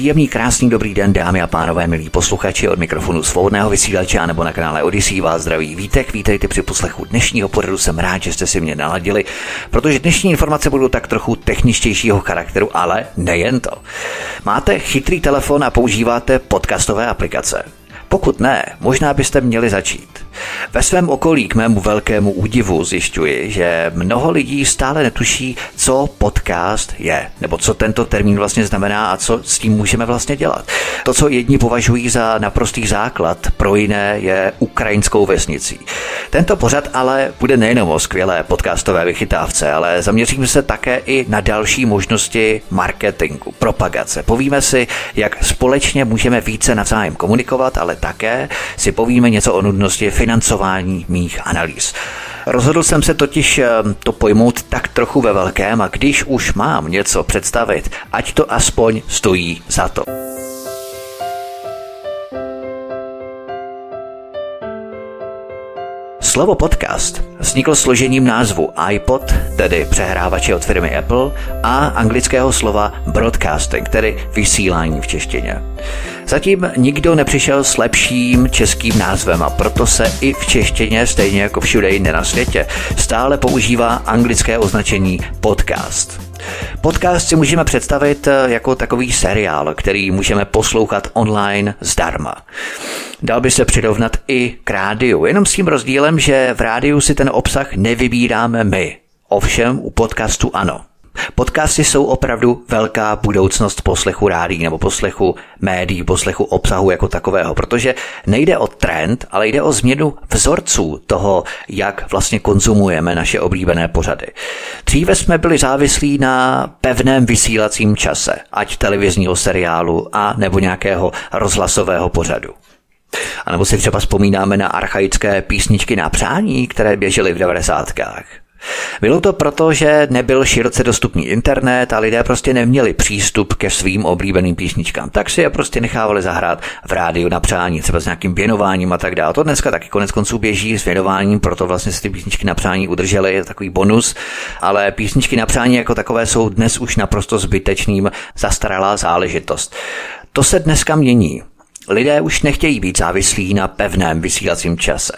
Příjemný, krásný, dobrý den, dámy a pánové, milí posluchači od mikrofonu svobodného vysílače nebo na kanále Odyssey vás zdraví Vítek. Vítejte při poslechu dnešního pořadu. Jsem rád, že jste si mě naladili, protože dnešní informace budou tak trochu techničtějšího charakteru, ale nejen to. Máte chytrý telefon a používáte podcastové aplikace. Pokud ne, možná byste měli začít. Ve svém okolí k mému velkému údivu zjišťuji, že mnoho lidí stále netuší, co podcast je, nebo co tento termín vlastně znamená a co s tím můžeme vlastně dělat. To, co jedni považují za naprostý základ, pro jiné je ukrajinskou vesnicí. Tento pořad ale bude nejenom o skvělé podcastové vychytávce, ale zaměříme se také i na další možnosti marketingu, propagace. Povíme si, jak společně můžeme více navzájem komunikovat, ale také si povíme něco o nudnosti financování mých analýz. Rozhodl jsem se totiž eh, to pojmout tak trochu ve velkém a když už mám něco představit, ať to aspoň stojí za to. Slovo podcast vzniklo složením názvu iPod, tedy přehrávače od firmy Apple, a anglického slova broadcasting, tedy vysílání v češtině. Zatím nikdo nepřišel s lepším českým názvem a proto se i v češtině, stejně jako všude jinde na světě, stále používá anglické označení podcast. Podcast si můžeme představit eh, jako takový seriál, který můžeme poslouchat online zdarma. Dal by se přirovnat i k rádiu, jenom s tím rozdílem, že v rádiu si ten obsah nevybíráme my. Ovšem u podcastu ano. Podcasty jsou opravdu velká budoucnost poslechu rádí nebo poslechu médií, poslechu obsahu jako takového, protože nejde o trend, ale jde o změnu vzorců toho, jak vlastně konzumujeme naše oblíbené pořady. Dříve jsme byli závislí na pevném vysílacím čase, ať televizního seriálu a nebo nějakého rozhlasového pořadu. A nebo si třeba vzpomínáme na archaické písničky na přání, které běžely v devadesátkách. Bylo to proto, že nebyl široce dostupný internet a lidé prostě neměli přístup ke svým oblíbeným písničkám. Tak si je prostě nechávali zahrát v rádiu na přání, třeba s nějakým věnováním a tak dále. To dneska taky konec konců běží s věnováním, proto vlastně si ty písničky na přání udržely, je takový bonus, ale písničky na přání jako takové jsou dnes už naprosto zbytečným zastaralá záležitost. To se dneska mění. Lidé už nechtějí být závislí na pevném vysílacím čase.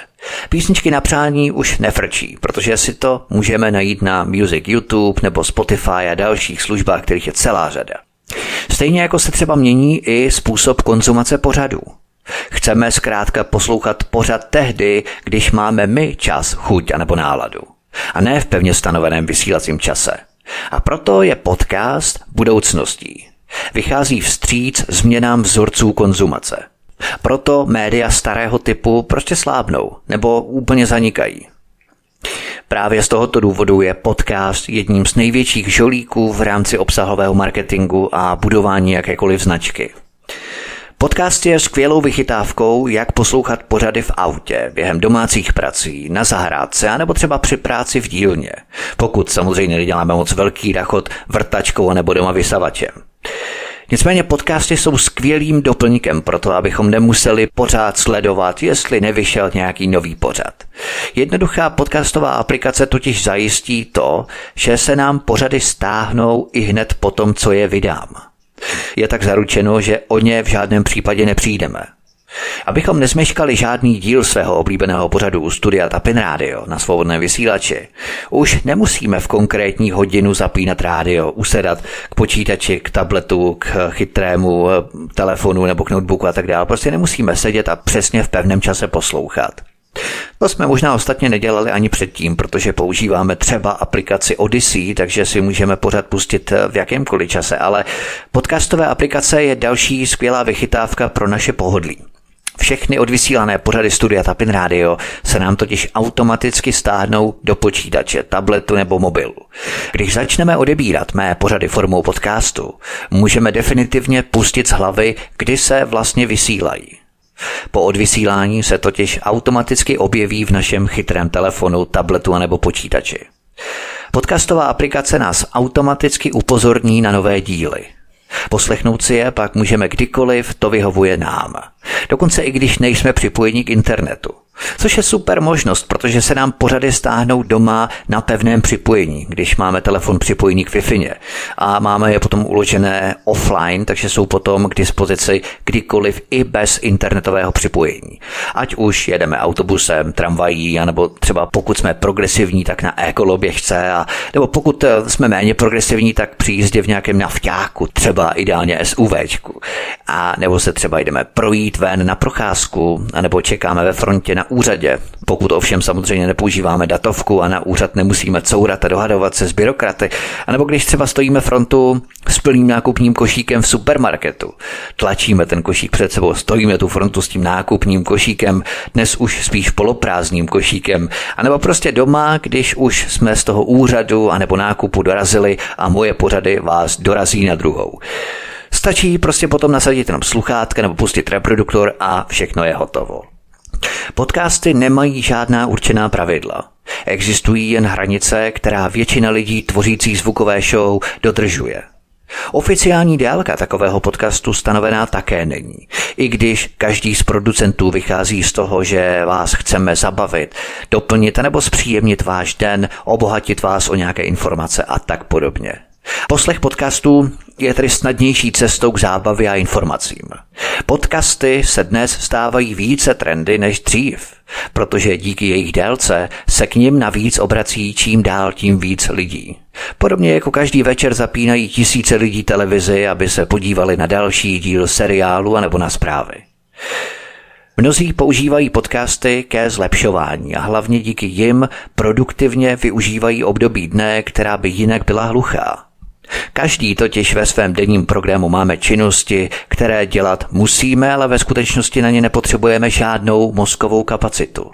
Písničky na přání už nefrčí, protože si to můžeme najít na Music YouTube nebo Spotify a dalších službách, kterých je celá řada. Stejně jako se třeba mění i způsob konzumace pořadů. Chceme zkrátka poslouchat pořad tehdy, když máme my čas, chuť a nebo náladu. A ne v pevně stanoveném vysílacím čase. A proto je podcast budoucností. Vychází vstříc změnám vzorců konzumace. Proto média starého typu prostě slábnou nebo úplně zanikají. Právě z tohoto důvodu je podcast jedním z největších žolíků v rámci obsahového marketingu a budování jakékoliv značky. Podcast je skvělou vychytávkou, jak poslouchat pořady v autě, během domácích prací, na zahrádce a nebo třeba při práci v dílně. Pokud samozřejmě neděláme moc velký rachot vrtačkou nebo doma vysavačem. Nicméně podcasty jsou skvělým doplňkem pro to, abychom nemuseli pořád sledovat, jestli nevyšel nějaký nový pořad. Jednoduchá podcastová aplikace totiž zajistí to, že se nám pořady stáhnou i hned po tom, co je vydám. Je tak zaručeno, že o ně v žádném případě nepřijdeme. Abychom nezmeškali žádný díl svého oblíbeného pořadu u studia Tapin Radio na svobodném vysílači, už nemusíme v konkrétní hodinu zapínat rádio, usedat k počítači, k tabletu, k chytrému eh, telefonu nebo k notebooku a tak dále. Prostě nemusíme sedět a přesně v pevném čase poslouchat. To jsme možná ostatně nedělali ani předtím, protože používáme třeba aplikaci Odyssey, takže si můžeme pořád pustit eh, v jakémkoliv čase, ale podcastové aplikace je další skvělá vychytávka pro naše pohodlí. Všechny odvysílané pořady Studia Tapin Radio se nám totiž automaticky stáhnou do počítače, tabletu nebo mobilu. Když začneme odebírat mé pořady formou podcastu, můžeme definitivně pustit z hlavy, kdy se vlastně vysílají. Po odvysílání se totiž automaticky objeví v našem chytrém telefonu, tabletu nebo počítači. Podcastová aplikace nás automaticky upozorní na nové díly – Poslechnout si je pak můžeme kdykoliv, to vyhovuje nám. Dokonce i když nejsme připojeni k internetu. Což je super možnost, protože se nám pořady stáhnou doma na pevném připojení, když máme telefon připojený k Wi-Fi a máme je potom uložené offline, takže jsou potom k dispozici kdykoliv i bez internetového připojení. Ať už jedeme autobusem, tramvají, anebo třeba pokud jsme progresivní, tak na ekoloběžce, a, nebo pokud eh, jsme méně progresivní, tak při jízdě v nějakém nafťáku, třeba ideálně SUVčku. A nebo se třeba jdeme projít ven na procházku, anebo čekáme ve frontě na úřadě. Pokud ovšem samozřejmě nepoužíváme datovku a na úřad nemusíme courat a dohadovat se s byrokraty, anebo když třeba stojíme frontu s plným nákupním košíkem v supermarketu. Tlačíme ten košík před sebou, stojíme tu frontu s tím nákupním košíkem, dnes už spíš poloprázdným košíkem, anebo prostě doma, když už jsme z toho úřadu anebo nákupu dorazili a moje pořady vás dorazí na druhou. Stačí prostě potom nasadit jenom sluchátka nebo pustit reproduktor a všechno je hotovo. Podcasty nemají žádná určená pravidla. Existují jen hranice, která většina lidí tvořící zvukové show dodržuje. Oficiální délka takového podcastu stanovená také není. I když každý z producentů vychází z toho, že vás chceme zabavit, doplnit nebo zpříjemnit váš den, obohatit vás o nějaké informace a tak podobně. Poslech podcastů je tedy snadnější cestou k zábavě a informacím. Podcasty se dnes stávají více trendy než dřív, protože díky jejich délce se k nim navíc obrací čím dál tím víc lidí. Podobně jako každý večer zapínají tisíce lidí televizi, aby se podívali na další díl seriálu anebo na zprávy. Mnozí používají podcasty ke zlepšování a hlavně díky jim produktivně využívají období dne, která by jinak byla hluchá. Každý totiž ve svém denním programu máme činnosti, které dělat musíme, ale ve skutečnosti na ně nepotřebujeme žádnou mozkovou kapacitu.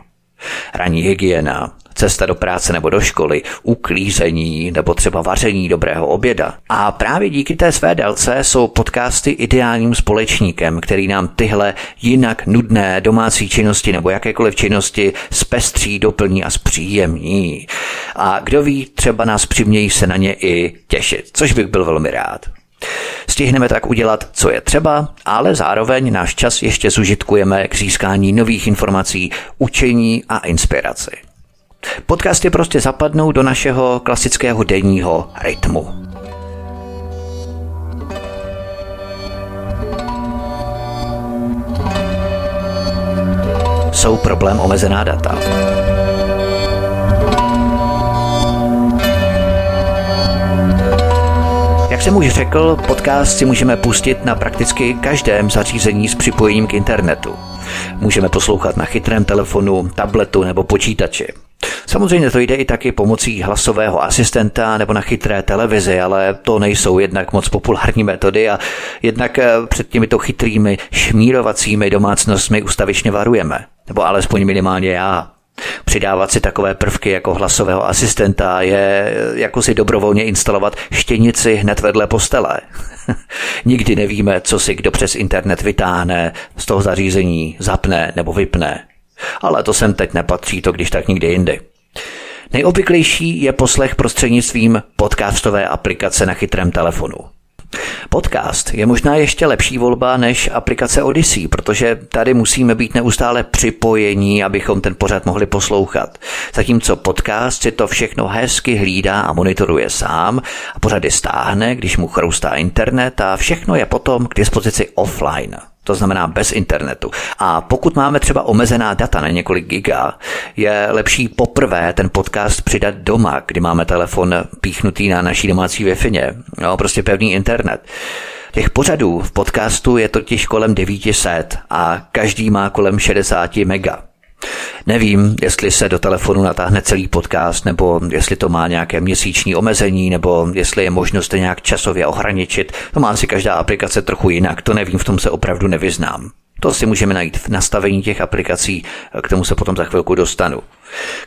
Ranní hygiena, cesta do práce nebo do školy, uklízení nebo třeba vaření dobrého oběda. A právě díky té své délce jsou podcasty ideálním společníkem, který nám tyhle jinak nudné domácí činnosti nebo jakékoliv činnosti zpestří, doplní a zpříjemní. A kdo ví, třeba nás přimějí se na ně i těšit, což bych byl velmi rád. Stihneme tak udělat, co je třeba, ale zároveň náš čas ještě zužitkujeme k získání nových informací, učení a inspiraci. Podcasty prostě zapadnou do našeho klasického denního rytmu. Jsou problém omezená data. Jak jsem už řekl, podcast si můžeme pustit na prakticky každém zařízení s připojením k internetu. Můžeme poslouchat na chytrém telefonu, tabletu nebo počítači. Samozřejmě to jde i taky pomocí hlasového asistenta nebo na chytré televizi, ale to nejsou jednak moc populární metody a jednak eh, před těmito chytrými šmírovacími domácnostmi ustavičně varujeme. Nebo alespoň minimálně já. Přidávat si takové prvky jako hlasového asistenta je eh, jako si dobrovolně instalovat štěnici hned vedle postele. Nikdy nevíme, co si kdo přes internet vytáhne, z toho zařízení zapne nebo vypne. Ale to sem teď nepatří, to když tak nikdy jindy. Nejobvyklejší je poslech prostřednictvím podcastové aplikace na chytrém telefonu. Podcast je možná ještě lepší volba než aplikace Odyssey, protože tady musíme být neustále připojení, abychom ten pořad mohli poslouchat. Zatímco podcast si to všechno hezky hlídá a monitoruje sám a pořady stáhne, když mu chroustá internet a všechno je potom k dispozici offline to znamená bez internetu. A pokud máme třeba omezená data na několik giga, je lepší poprvé ten podcast přidat doma, kdy máme telefon píchnutý na naší domácí wi no, prostě pevný internet. Těch pořadů v podcastu je totiž kolem 900 a každý má kolem 60 mega. Nevím, jestli se do telefonu natáhne celý podcast, nebo jestli to má nějaké měsíční omezení, nebo jestli je možnost nějak časově ohraničit. To má asi každá aplikace trochu jinak, to nevím, v tom se opravdu nevyznám. To si můžeme najít v nastavení těch aplikací, k tomu se potom za chvilku dostanu.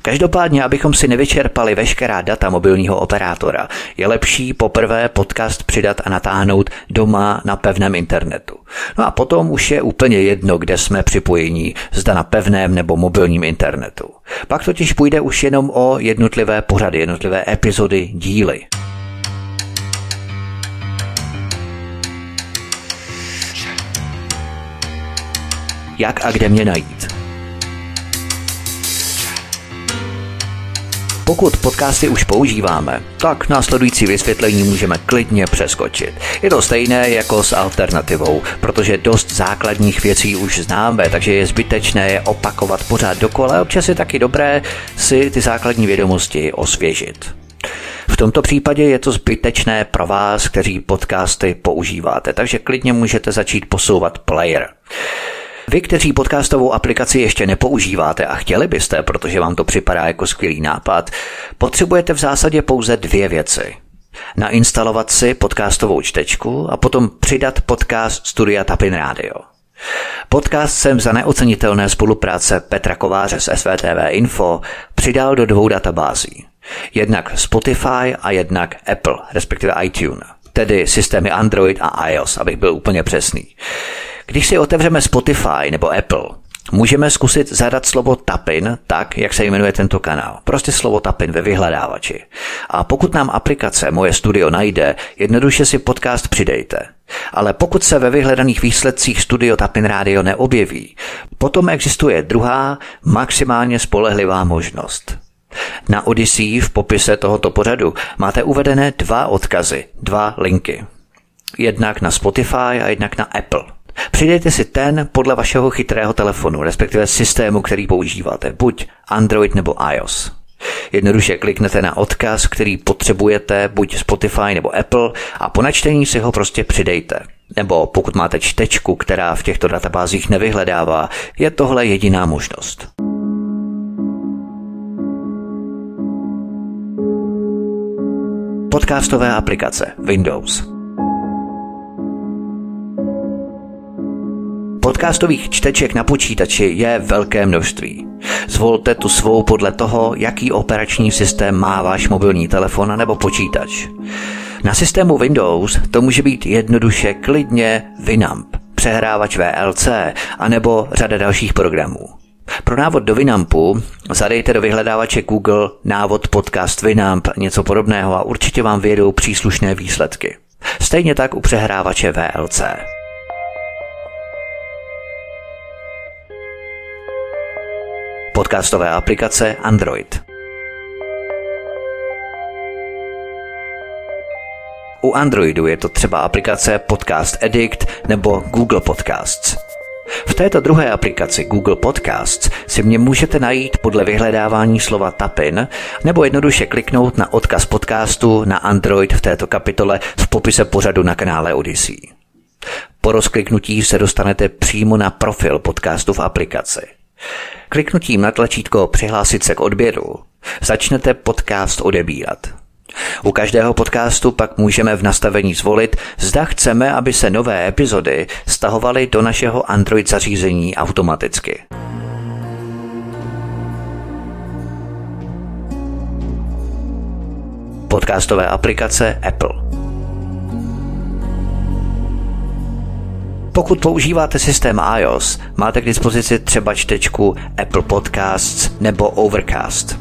Každopádně, abychom si nevyčerpali veškerá data mobilního operátora, je lepší poprvé podcast přidat a natáhnout doma na pevném internetu. No a potom už je úplně jedno, kde jsme připojení, zda na pevném nebo mobilním internetu. Pak totiž půjde už jenom o jednotlivé pořady, jednotlivé epizody, díly. Jak a kde mě najít? Pokud podcasty už používáme, tak následující vysvětlení můžeme klidně přeskočit. Je to stejné jako s alternativou, protože dost základních věcí už známe, takže je zbytečné je opakovat pořád dokola. Občas je taky dobré si ty základní vědomosti osvěžit. V tomto případě je to zbytečné pro vás, kteří podcasty používáte, takže klidně můžete začít posouvat player. Vy, kteří podcastovou aplikaci ještě nepoužíváte a chtěli byste, protože vám to připadá jako skvělý nápad, potřebujete v zásadě pouze dvě věci. Nainstalovat si podcastovou čtečku a potom přidat podcast Studia Tapin Radio. Podcast jsem za neocenitelné spolupráce Petra Kováře z SVTV Info přidal do dvou databází. Jednak Spotify a jednak Apple, respektive iTunes, tedy systémy Android a iOS, abych byl úplně přesný. Když si otevřeme Spotify nebo Apple, můžeme zkusit zadat slovo Tapin tak, jak se jmenuje tento kanál. Prostě slovo Tapin ve vyhledávači. A pokud nám aplikace Moje studio najde, jednoduše si podcast přidejte. Ale pokud se ve vyhledaných výsledcích Studio Tapin Radio neobjeví, potom existuje druhá, maximálně spolehlivá možnost. Na Odyssey v popise tohoto pořadu máte uvedené dva odkazy, dva linky. Jednak na Spotify a jednak na Apple. Přidejte si ten podle vašeho chytrého telefonu, respektive systému, který používáte, buď Android nebo iOS. Jednoduše kliknete na odkaz, který potřebujete, buď Spotify nebo Apple, a po načtení si ho prostě přidejte. Nebo pokud máte čtečku, která v těchto databázích nevyhledává, je tohle jediná možnost. Podcastové aplikace Windows Podcastových čteček na počítači je velké množství. Zvolte tu svou podle toho, jaký operační systém má váš mobilní telefon nebo počítač. Na systému Windows to může být jednoduše klidně Winamp, přehrávač VLC anebo řada dalších programů. Pro návod do Winampu zadejte do vyhledávače Google návod podcast Winamp něco podobného a určitě vám vědou příslušné výsledky. Stejně tak u přehrávače VLC. Podcastové aplikace Android. U Androidu je to třeba aplikace Podcast Addict nebo Google Podcasts. V této druhé aplikaci Google Podcasts si mě můžete najít podle vyhledávání slova Tapin nebo jednoduše kliknout na odkaz podcastu na Android v této kapitole v popise pořadu na kanále Odyssey. Po rozkliknutí se dostanete přímo na profil podcastu v aplikaci. Kliknutím na tlačítko Přihlásit se k odběru začnete podcast odebírat. U každého podcastu pak můžeme v nastavení zvolit, zda chceme, aby se nové epizody stahovaly do našeho Android zařízení automaticky. Podcastové aplikace Apple Pokud používáte systém iOS, máte k dispozici třeba čtečku Apple Podcasts nebo Overcast.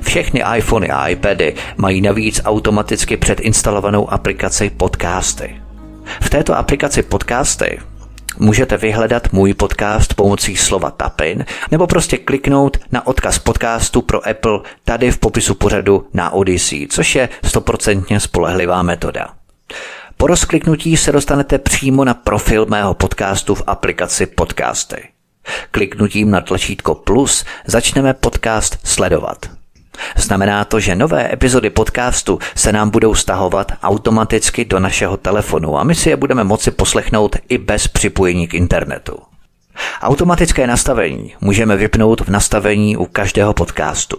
Všechny iPhony a iPady mají navíc automaticky předinstalovanou aplikaci Podcasty. V této aplikaci Podcasty můžete vyhledat můj podcast pomocí slova Tapin nebo prostě kliknout na odkaz podcastu pro Apple tady v popisu pořadu na Odyssey, což je stoprocentně spolehlivá metoda. Po rozkliknutí se dostanete přímo na profil mého podcastu v aplikaci Podcasty. Kliknutím na tlačítko plus začneme podcast sledovat. Znamená to, že nové epizody podcastu se nám budou stahovat automaticky do našeho telefonu a my si je budeme moci poslechnout i bez připojení k internetu. Automatické nastavení můžeme vypnout v nastavení u každého podcastu.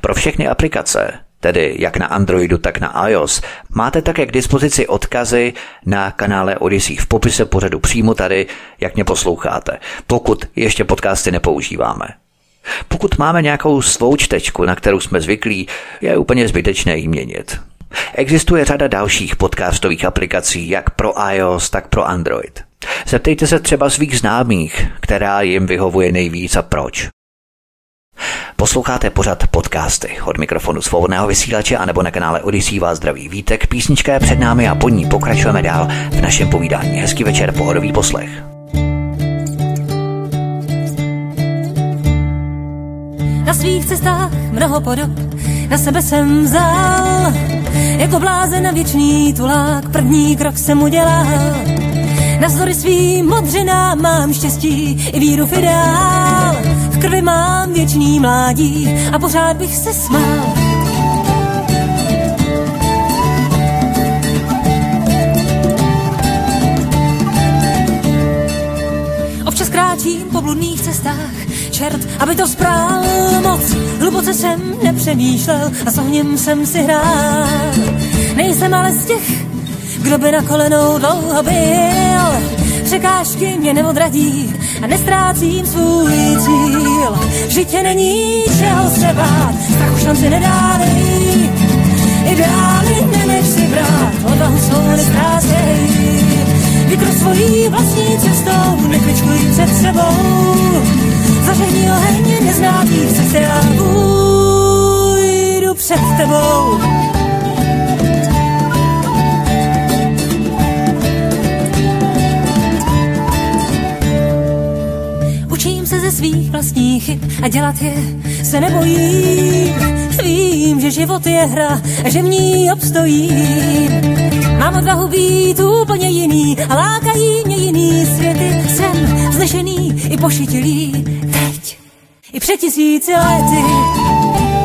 Pro všechny aplikace tedy jak na Androidu, tak na iOS, máte také k dispozici odkazy na kanále Odyssey v popise pořadu přímo tady, jak mě posloucháte, pokud ještě podcasty nepoužíváme. Pokud máme nějakou svou čtečku, na kterou jsme zvyklí, je úplně zbytečné ji měnit. Existuje řada dalších podcastových aplikací, jak pro iOS, tak pro Android. Zeptejte se třeba svých známých, která jim vyhovuje nejvíc a proč. Posloucháte pořad podcasty od mikrofonu svobodného vysílače anebo na kanále Odisí vás zdraví vítek. Písnička je před námi a po ní pokračujeme dál v našem povídání. Hezký večer, pohodový poslech. Na svých cestách mnoho podob na sebe jsem vzal. Jako blázen věčný tulák, první krok jsem udělal. Na zdory svým modřinám mám štěstí i víru v ideál. Krvi mám věčný mládí a pořád bych se smál. Občas kráčím po bludných cestách, čert, aby to sprál moc. Hluboce jsem nepřemýšlel a s ohněm jsem si hrál. Nejsem ale z těch, kdo by na kolenou dlouho byl. Překážky mě neodradí a nestrácím svůj cíl. V životě není čeho se bát, strachu šanci nedávej. Ideály nenech si brát, odvahu svou nestrácej. Vykro svojí vlastní cestou, nekličkuj před sebou. Zažehni oheň neznámých cest, já půjdu před tebou. Se ze svých vlastních chyb a dělat je se nebojím. Vím, že život je hra a že v ní obstojím. Mám odvahu být úplně jiný a lákají mě jiný světy. Jsem vznešený i pošetilý teď i před tisíci lety.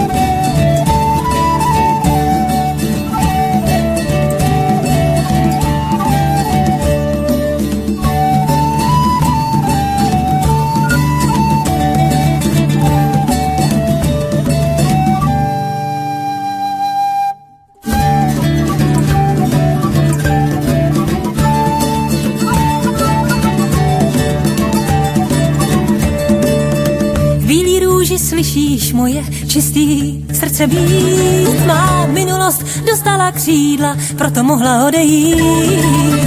Čistý srdce být. Má minulost dostala křídla, proto mohla odejít.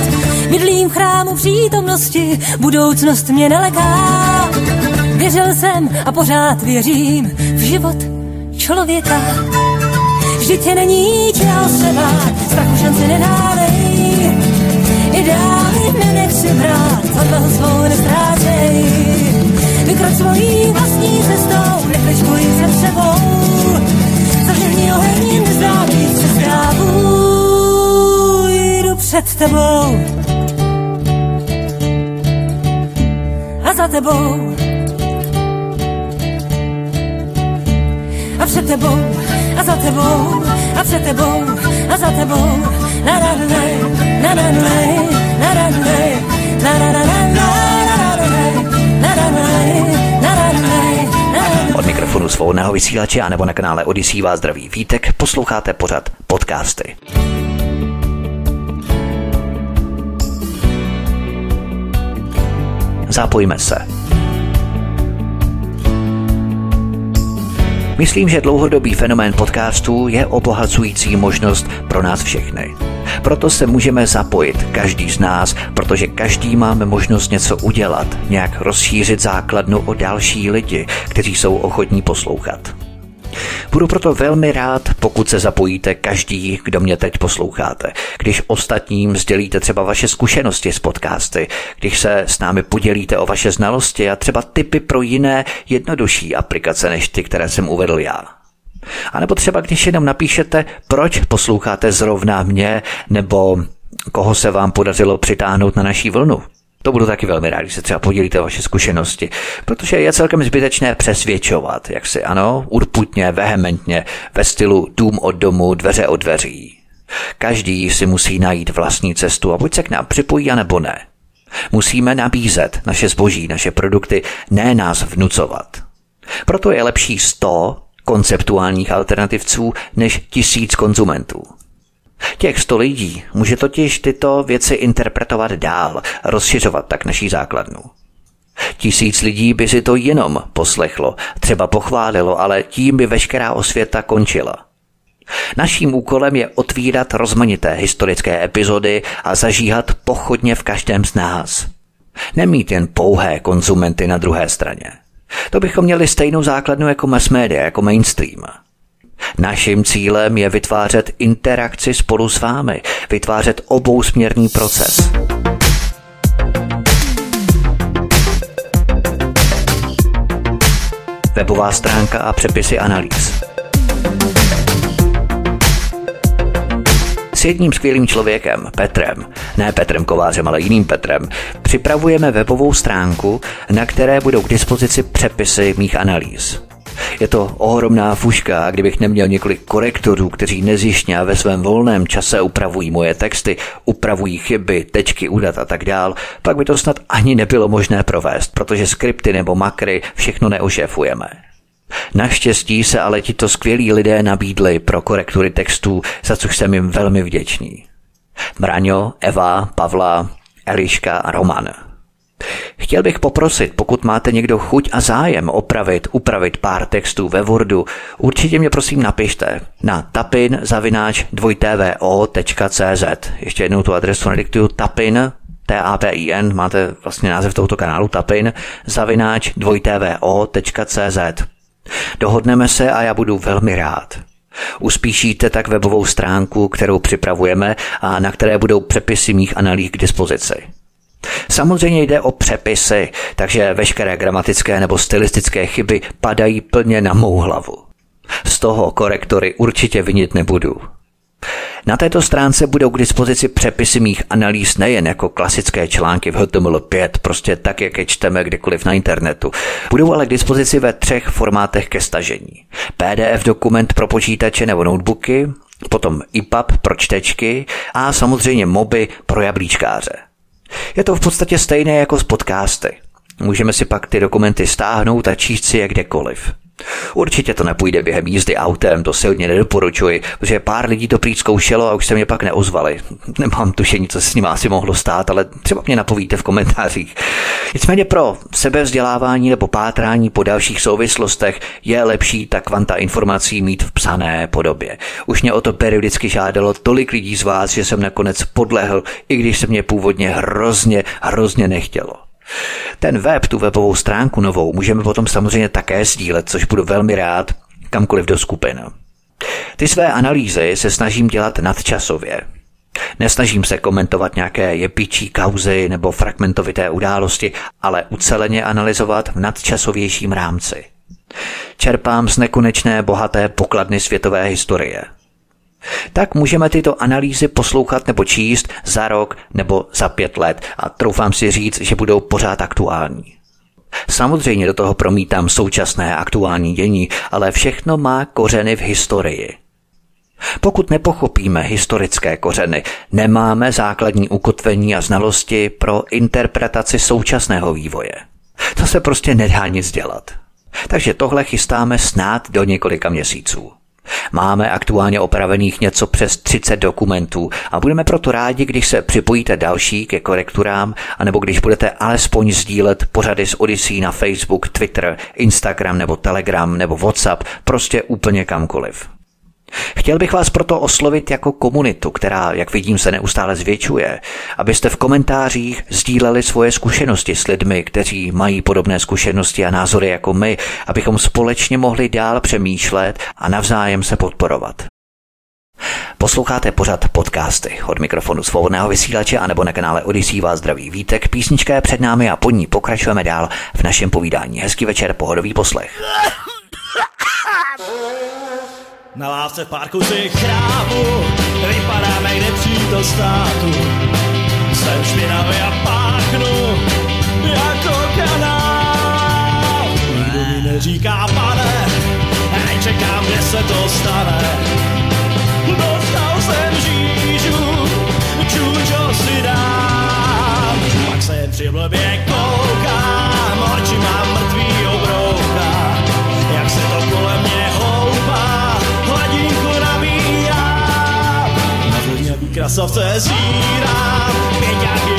Bydlím v chrámu přítomnosti, budoucnost mě neleká. Věřil jsem a pořád věřím v život člověka. Vždyť tě není čeho se bát, strachu šanci nedávej. Ideály nenech si brát, odvahu svou nestrácej. Vykroč svojí vlastní cestou, nekličkuj před sebou. Zažehni oheň neznámých cest, já půjdu před tebou. A za tebou. A před tebou, a za tebou, a před tebou, a za tebou. Na na na na na na na na na na na na na Od mikrofonu svobodného vysílače a nebo na kanále Odisí vás zdraví vítek posloucháte pořad podcasty. Zapojme se. Myslím, že dlouhodobý fenomén podcastů je obohacující možnost pro nás všechny. Proto se můžeme zapojit, každý z nás, protože každý máme možnost něco udělat, nějak rozšířit základnu o další lidi, kteří jsou ochotní poslouchat. Budu proto velmi rád, pokud se zapojíte každý, kdo mě teď posloucháte. Když ostatním sdělíte třeba vaše zkušenosti s podcasty, když se s námi podělíte o vaše znalosti a třeba tipy pro jiné jednodušší aplikace než ty, které jsem uvedl já. A nebo třeba když jenom napíšete, proč posloucháte zrovna mě, nebo koho se vám podařilo přitáhnout na naší vlnu. To budu taky velmi rád, když se třeba podělíte vaše zkušenosti, protože je celkem zbytečné přesvědčovat, jak si ano, urputně, vehementně, ve stylu dům od domu, dveře od dveří. Každý si musí najít vlastní cestu a buď se k nám připojí, anebo ne. Musíme nabízet naše zboží, naše produkty, ne nás vnucovat. Proto je lepší 100 konceptuálních alternativců než tisíc konzumentů. Těch sto lidí může totiž tyto věci interpretovat dál, rozšiřovat tak naší základnu. Tisíc lidí by si to jenom poslechlo, třeba pochválilo, ale tím by veškerá osvěta končila. Naším úkolem je otvírat rozmanité historické epizody a zažíhat pochodně v každém z nás. Nemít jen pouhé konzumenty na druhé straně. To bychom měli stejnou základnu jako mass media, jako mainstream. Naším cílem je vytvářet interakci spolu s vámi, vytvářet obousměrný proces. Webová stránka a přepisy analýz. Jedním skvělým člověkem, Petrem, ne Petrem Kovářem, ale jiným Petrem, připravujeme webovou stránku, na které budou k dispozici přepisy mých analýz. Je to ohromná fuška a kdybych neměl několik korektorů, kteří nezjištně a ve svém volném čase upravují moje texty, upravují chyby, tečky, udat a tak dál, pak by to snad ani nebylo možné provést, protože skripty nebo makry všechno neošefujeme. Naštěstí se ale tito skvělí lidé nabídli pro korektury textů, za což jsem jim velmi vděčný. Mraňo, Eva, Pavla, Eliška a Roman. Chtěl bych poprosit, pokud máte někdo chuť a zájem opravit, upravit pár textů ve Wordu, určitě mě prosím napište na tapin zavináč dvojtvo.cz. Ještě jednou tu adresu nediktuju tapin, T-A-P-I-N, máte vlastně název tohoto kanálu tapin, zavináč dvojtvo.cz. Dohodneme se a já budu velmi rád. Uspíšíte tak webovou stránku, kterou připravujeme a na které budou přepisy mých analýz k dispozici. Samozřejmě jde o přepisy, takže veškeré gramatické nebo stylistické chyby padají plně na mou hlavu. Z toho korektory určitě vinit nebudu. Na této stránce budou k dispozici přepisy mých analýz nejen jako klasické články v HTML5, prostě tak, jak je čteme kdekoliv na internetu. Budou ale k dispozici ve třech formátech ke stažení. PDF dokument pro počítače nebo notebooky, potom EPUB pro čtečky a samozřejmě moby pro jablíčkáře. Je to v podstatě stejné jako s podcasty. Můžeme si pak ty dokumenty stáhnout a číst si je kdekoliv. Určitě to nepůjde během jízdy autem, to silně nedoporučuji, protože pár lidí to prý zkoušelo a už se mě pak neozvali. Nemám tušení, co se s ním asi mohlo stát, ale třeba mě napovíte v komentářích. Nicméně pro sebevzdělávání nebo pátrání po dalších souvislostech je lepší ta kvanta informací mít v psané podobě. Už mě o to periodicky žádalo tolik lidí z vás, že jsem nakonec podlehl, i když se mě původně hrozně, hrozně nechtělo. Ten web, tu webovou stránku novou, můžeme potom samozřejmě také sdílet, což budu velmi rád, kamkoliv do skupin. Ty své analýzy se snažím dělat nadčasově. Nesnažím se komentovat nějaké jepičí kauzy nebo fragmentovité události, ale uceleně analyzovat v nadčasovějším rámci. Čerpám z nekonečné bohaté pokladny světové historie – tak můžeme tyto analýzy poslouchat nebo číst za rok nebo za pět let a troufám si říct, že budou pořád aktuální. Samozřejmě do toho promítám současné aktuální dění, ale všechno má kořeny v historii. Pokud nepochopíme historické kořeny, nemáme základní ukotvení a znalosti pro interpretaci současného vývoje. To se prostě nedá nic dělat. Takže tohle chystáme snad do několika měsíců. Máme aktuálně opravených něco přes 30 dokumentů a budeme proto rádi, když se připojíte další ke korekturám, anebo když budete alespoň sdílet pořady z Odyssey na Facebook, Twitter, Instagram nebo Telegram nebo WhatsApp, prostě úplně kamkoliv. Chtěl bych vás proto oslovit jako komunitu, která, jak vidím, se neustále zvětšuje, abyste v komentářích sdíleli svoje zkušenosti s lidmi, kteří mají podobné zkušenosti a názory jako my, abychom společně mohli dál přemýšlet a navzájem se podporovat. Posloucháte pořad podcasty od mikrofonu svobodného vysílače anebo na kanále Odisí vás zdraví vítek. Písnička je před námi a po ní pokračujeme dál v našem povídání. Hezký večer, pohodový poslech. Na lávce v parku si chrámu Vypadáme kde to státu. Jsem špinavý a páchnu Jako kanál. Nikdo mi neříká pane Ej, čekám, kde se to stane. Dostal jsem žížu Čučo si dám. Pak se při blbě Microsoft é gira, pegar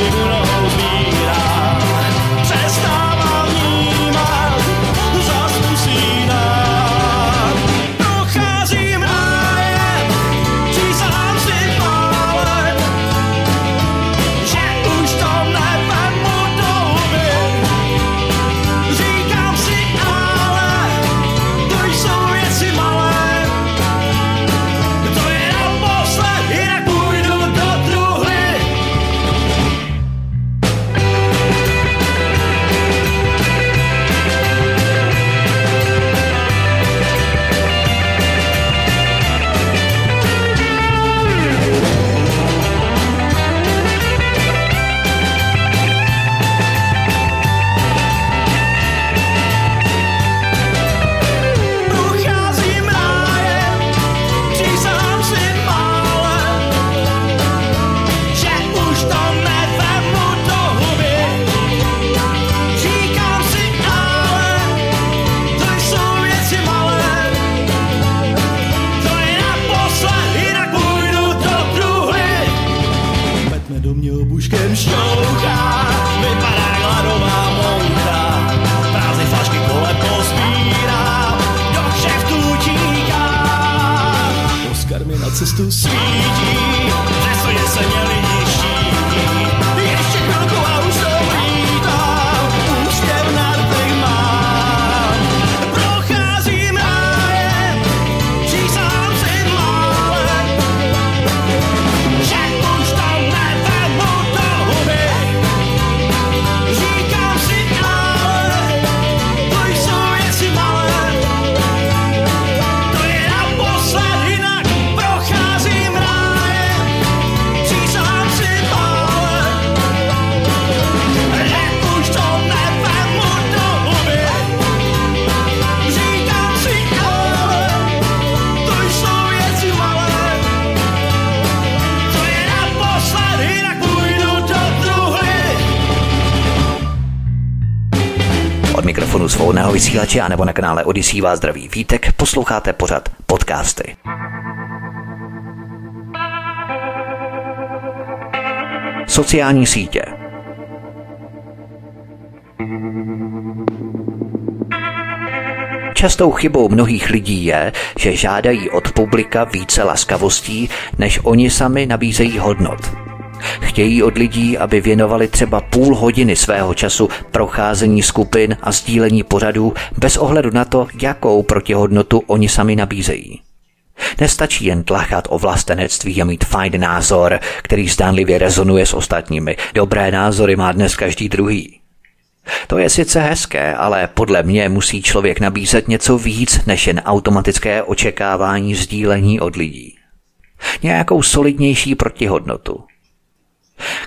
vysílače a nebo na kanále Odisí vás zdraví Vítek posloucháte pořad podcasty. Sociální sítě. Častou chybou mnohých lidí je, že žádají od publika více laskavostí, než oni sami nabízejí hodnot. Chtějí od lidí, aby věnovali třeba půl hodiny svého času procházení skupin a sdílení pořadů bez ohledu na to, jakou protihodnotu oni sami nabízejí. Nestačí jen tlachat o vlastenectví a mít fajn názor, který zdánlivě rezonuje s ostatními. Dobré názory má dnes každý druhý. To je sice hezké, ale podle mě musí člověk nabízet něco víc než jen automatické očekávání sdílení od lidí. Nějakou solidnější protihodnotu.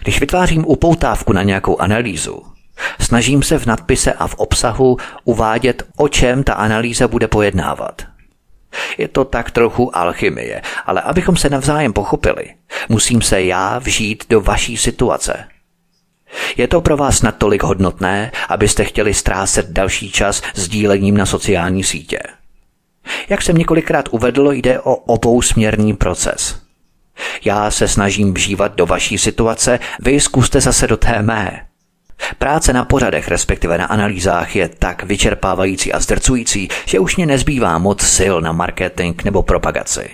Když vytvářím upoutávku na nějakou analýzu, snažím se v nadpise a v obsahu uvádět, o čem ta analýza bude pojednávat. Je to tak trochu alchymie, ale abychom se navzájem pochopili, musím se já vžít do vaší situace. Je to pro vás natolik hodnotné, abyste chtěli ztrácet další čas sdílením na sociální sítě. Jak jsem několikrát uvedl, jde o obousměrný proces. Já se snažím vžívat do vaší situace, vy zkuste zase do té mé. Práce na pořadech, respektive na analýzách, je tak vyčerpávající a zdrcující, že už mě nezbývá moc sil na marketing nebo propagaci.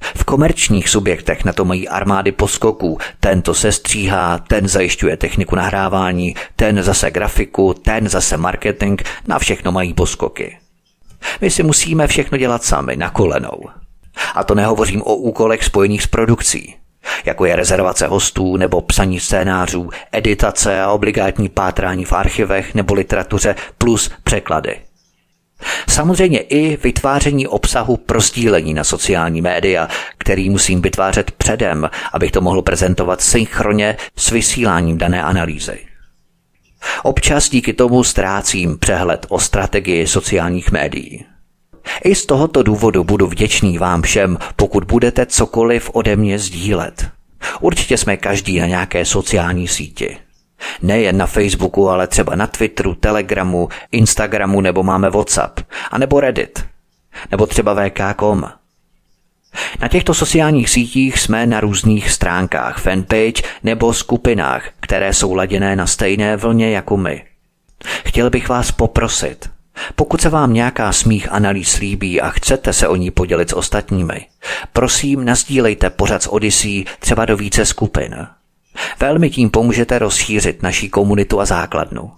V komerčních subjektech na to mají armády poskoků. Ten to se stříhá, ten zajišťuje techniku nahrávání, ten zase grafiku, ten zase marketing, na všechno mají poskoky. My si musíme všechno dělat sami, na kolenou. A to nehovořím o úkolech spojených s produkcí, jako je rezervace hostů nebo psaní scénářů, editace a obligátní pátrání v archivech nebo literatuře plus překlady. Samozřejmě i vytváření obsahu pro sdílení na sociální média, který musím vytvářet předem, abych to mohl prezentovat synchronně s vysíláním dané analýzy. Občas díky tomu ztrácím přehled o strategii sociálních médií. I z tohoto důvodu budu vděčný vám všem, pokud budete cokoliv ode mě sdílet. Určitě jsme každý na nějaké sociální síti. Nejen na Facebooku, ale třeba na Twitteru, Telegramu, Instagramu nebo máme WhatsApp, anebo Reddit, nebo třeba VK.com. Na těchto sociálních sítích jsme na různých stránkách, fanpage nebo skupinách, které jsou laděné na stejné vlně jako my. Chtěl bych vás poprosit, pokud se vám nějaká z mých analýz líbí a chcete se o ní podělit s ostatními, prosím nazdílejte pořad z Odyssey třeba do více skupin. Velmi tím pomůžete rozšířit naší komunitu a základnu.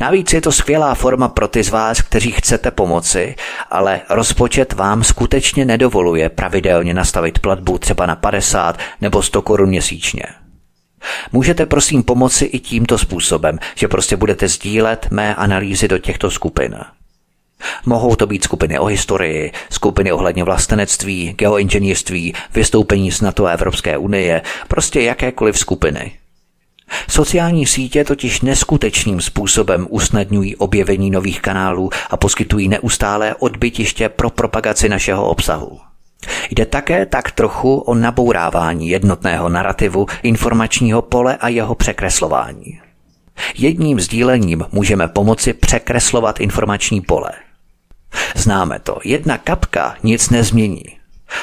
Navíc je to skvělá forma pro ty z vás, kteří chcete pomoci, ale rozpočet vám skutečně nedovoluje pravidelně nastavit platbu třeba na 50 nebo 100 korun měsíčně. Můžete prosím pomoci i tímto způsobem, že prostě budete sdílet mé analýzy do těchto skupin. Mohou to být skupiny o historii, skupiny ohledně vlastenectví, geoinženýrství, vystoupení z NATO a Evropské unie, prostě jakékoliv skupiny. Sociální sítě totiž neskutečným způsobem usnadňují objevení nových kanálů a poskytují neustálé odbytiště pro propagaci našeho obsahu. Jde také tak trochu o nabourávání jednotného narrativu informačního pole a jeho překreslování. Jedním sdílením můžeme pomoci překreslovat informační pole. Známe to, jedna kapka nic nezmění.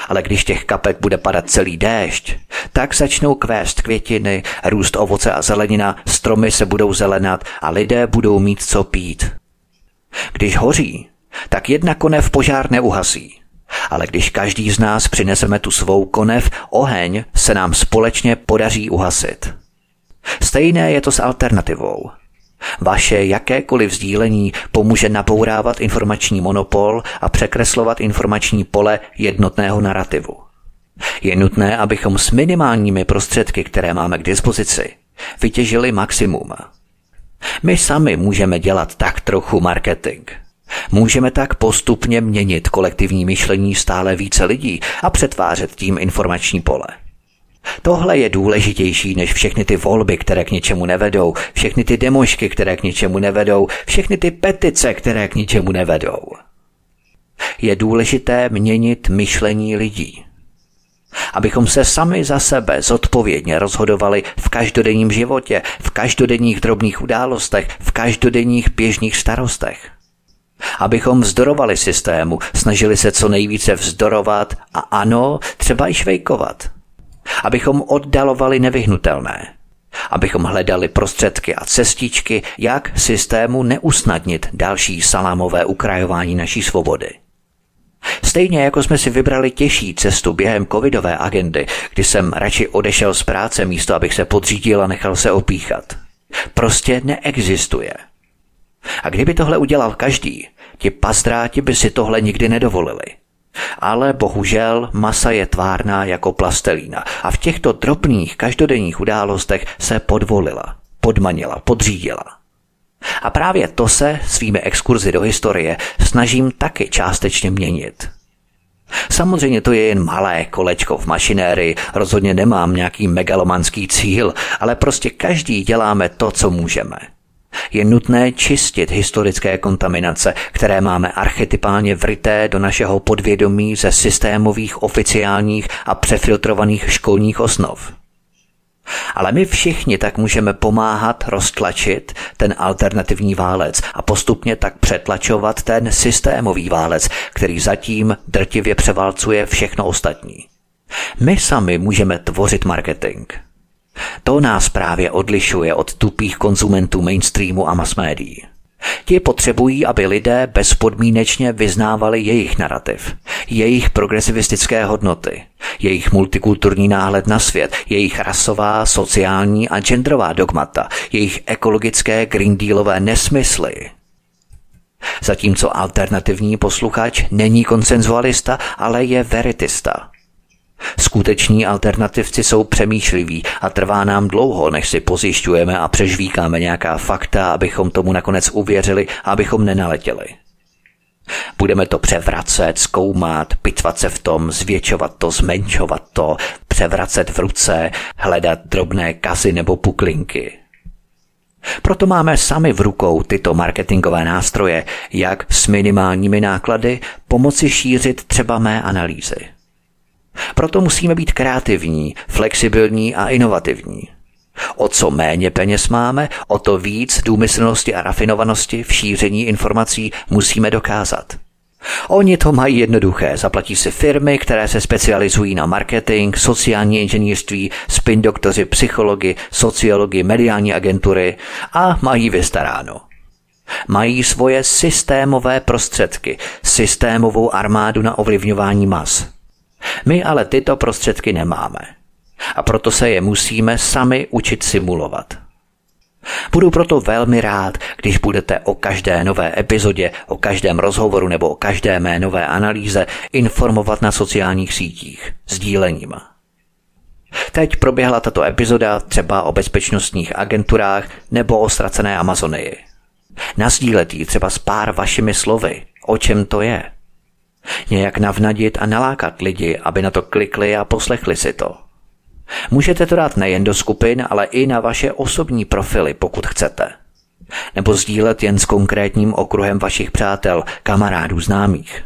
Ale když těch kapek bude padat celý déšť, tak začnou kvést květiny, růst ovoce a zelenina, stromy se budou zelenat a lidé budou mít co pít. Když hoří, tak jedna konev požár neuhasí. Ale když každý z nás přineseme tu svou konev, oheň se nám společně podaří uhasit. Stejné je to s alternativou. Vaše jakékoliv sdílení pomůže nabourávat informační monopol a překreslovat informační pole jednotného narrativu. Je nutné, abychom s minimálními prostředky, které máme k dispozici, vytěžili maximum. My sami můžeme dělat tak trochu marketing. Můžeme tak postupně měnit kolektivní myšlení stále více lidí a přetvářet tím informační pole. Tohle je důležitější než všechny ty volby, které k něčemu nevedou, všechny ty demošky, které k něčemu nevedou, všechny ty petice, které k ničemu nevedou. Je důležité měnit myšlení lidí. Abychom se sami za sebe zodpovědně rozhodovali v každodenním životě, v každodenních drobných událostech, v každodenních běžných starostech. Abychom vzdorovali systému, snažili se co nejvíce vzdorovat a ano, třeba i švejkovat – abychom oddalovali nevyhnutelné, abychom hledali prostředky a cestičky, jak systému neusnadnit další salámové ukrajování naší svobody. Stejně jako jsme si vybrali těžší cestu během covidové agendy, kdy jsem radši odešel z práce místo, abych se podřídil a nechal se opíchat. Prostě neexistuje. A kdyby tohle udělal každý, ti pazdráti by si tohle nikdy nedovolili. Ale bohužel masa je tvárná jako plastelína a v těchto drobných každodenních událostech se podvolila, podmanila, podřídila. A právě to se svými exkurzy do historie snažím taky částečně měnit. Samozřejmě to je jen malé kolečko v mašinérii, rozhodně nemám nějaký megalomanský cíl, ale prostě každý děláme to, co můžeme – je nutné čistit historické kontaminace, které máme archetypálně vryté do našeho podvědomí ze systémových, oficiálních a přefiltrovaných školních osnov. Ale my všichni tak můžeme pomáhat roztlačit ten alternativní válec a postupně tak přetlačovat ten systémový válec, který zatím drtivě převálcuje všechno ostatní. My sami můžeme tvořit marketing – to nás právě odlišuje od tupých konzumentů mainstreamu a mass médií. Ti potřebují, aby lidé bezpodmínečně vyznávali jejich narrativ, jejich progresivistické hodnoty, jejich multikulturní náhled na svět, jejich rasová, sociální a genderová dogmata, jejich ekologické green dealové nesmysly. Zatímco alternativní posluchač není konsenzualista, ale je veritista – Skuteční alternativci jsou přemýšliví a trvá nám dlouho, než si pozjišťujeme a přežvíkáme nějaká fakta, abychom tomu nakonec uvěřili a abychom nenaletěli. Budeme to převracet, zkoumat, pitvat se v tom, zvětšovat to, zmenšovat to, převracet v ruce, hledat drobné kazy nebo puklinky. Proto máme sami v rukou tyto marketingové nástroje, jak s minimálními náklady pomoci šířit třeba mé analýzy. Proto musíme být kreativní, flexibilní a inovativní. O co méně peněz máme, o to víc důmyslnosti a rafinovanosti v šíření informací musíme dokázat. Oni to mají jednoduché. Zaplatí si firmy, které se specializují na marketing, sociální inženýrství, spin doktoři, psychologi, sociologi, mediální agentury a mají vystaráno. Mají svoje systémové prostředky, systémovou armádu na ovlivňování mas. My ale tyto prostředky nemáme. A proto se je musíme sami učit simulovat. Budu proto velmi rád, když budete o každé nové epizodě, o každém rozhovoru nebo o každé mé nové analýze informovat na sociálních sítích, sdílením. Teď proběhla tato epizoda třeba o bezpečnostních agenturách nebo o ztracené Amazonii. Nazdílet ji třeba s pár vašimi slovy, o čem to je. Nějak navnadit a nalákat lidi, aby na to klikli a poslechli si to. Můžete to dát nejen do skupin, ale i na vaše osobní profily, pokud chcete. Nebo sdílet jen s konkrétním okruhem vašich přátel, kamarádů, známých.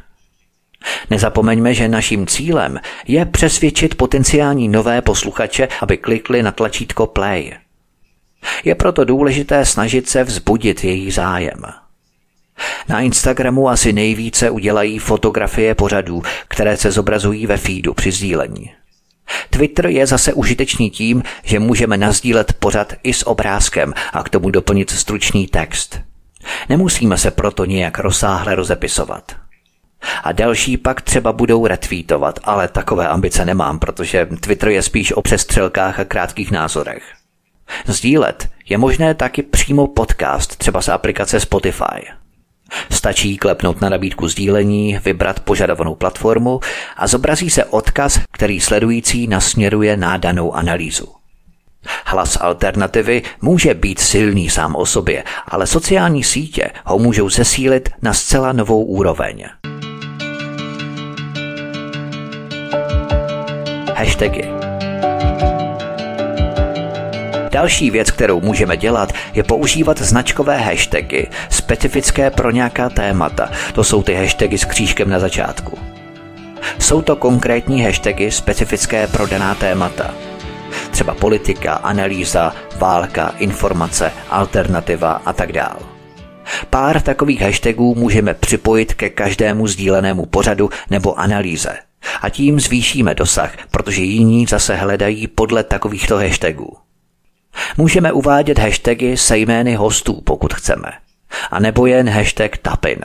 Nezapomeňme, že naším cílem je přesvědčit potenciální nové posluchače, aby klikli na tlačítko play. Je proto důležité snažit se vzbudit jejich zájem. Na Instagramu asi nejvíce udělají fotografie pořadů, které se zobrazují ve feedu při sdílení. Twitter je zase užitečný tím, že můžeme nazdílet pořad i s obrázkem a k tomu doplnit stručný text. Nemusíme se proto nějak rozsáhle rozepisovat. A další pak třeba budou retweetovat, ale takové ambice nemám, protože Twitter je spíš o přestřelkách a krátkých názorech. Sdílet je možné taky přímo podcast, třeba z aplikace Spotify. Stačí klepnout na nabídku sdílení, vybrat požadovanou platformu a zobrazí se odkaz, který sledující nasměruje na danou analýzu. Hlas alternativy může být silný sám o sobě, ale sociální sítě ho můžou zesílit na zcela novou úroveň. Hashtagy Další věc, kterou můžeme dělat, je používat značkové hashtagy, specifické pro nějaká témata. To jsou ty hashtagy s křížkem na začátku. Jsou to konkrétní hashtagy specifické pro daná témata. Třeba politika, analýza, válka, informace, alternativa a tak dále. Pár takových hashtagů můžeme připojit ke každému sdílenému pořadu nebo analýze. A tím zvýšíme dosah, protože jiní zase hledají podle takovýchto hashtagů. Můžeme uvádět hashtagy se jmény hostů, pokud chceme. A nebo jen hashtag tapin.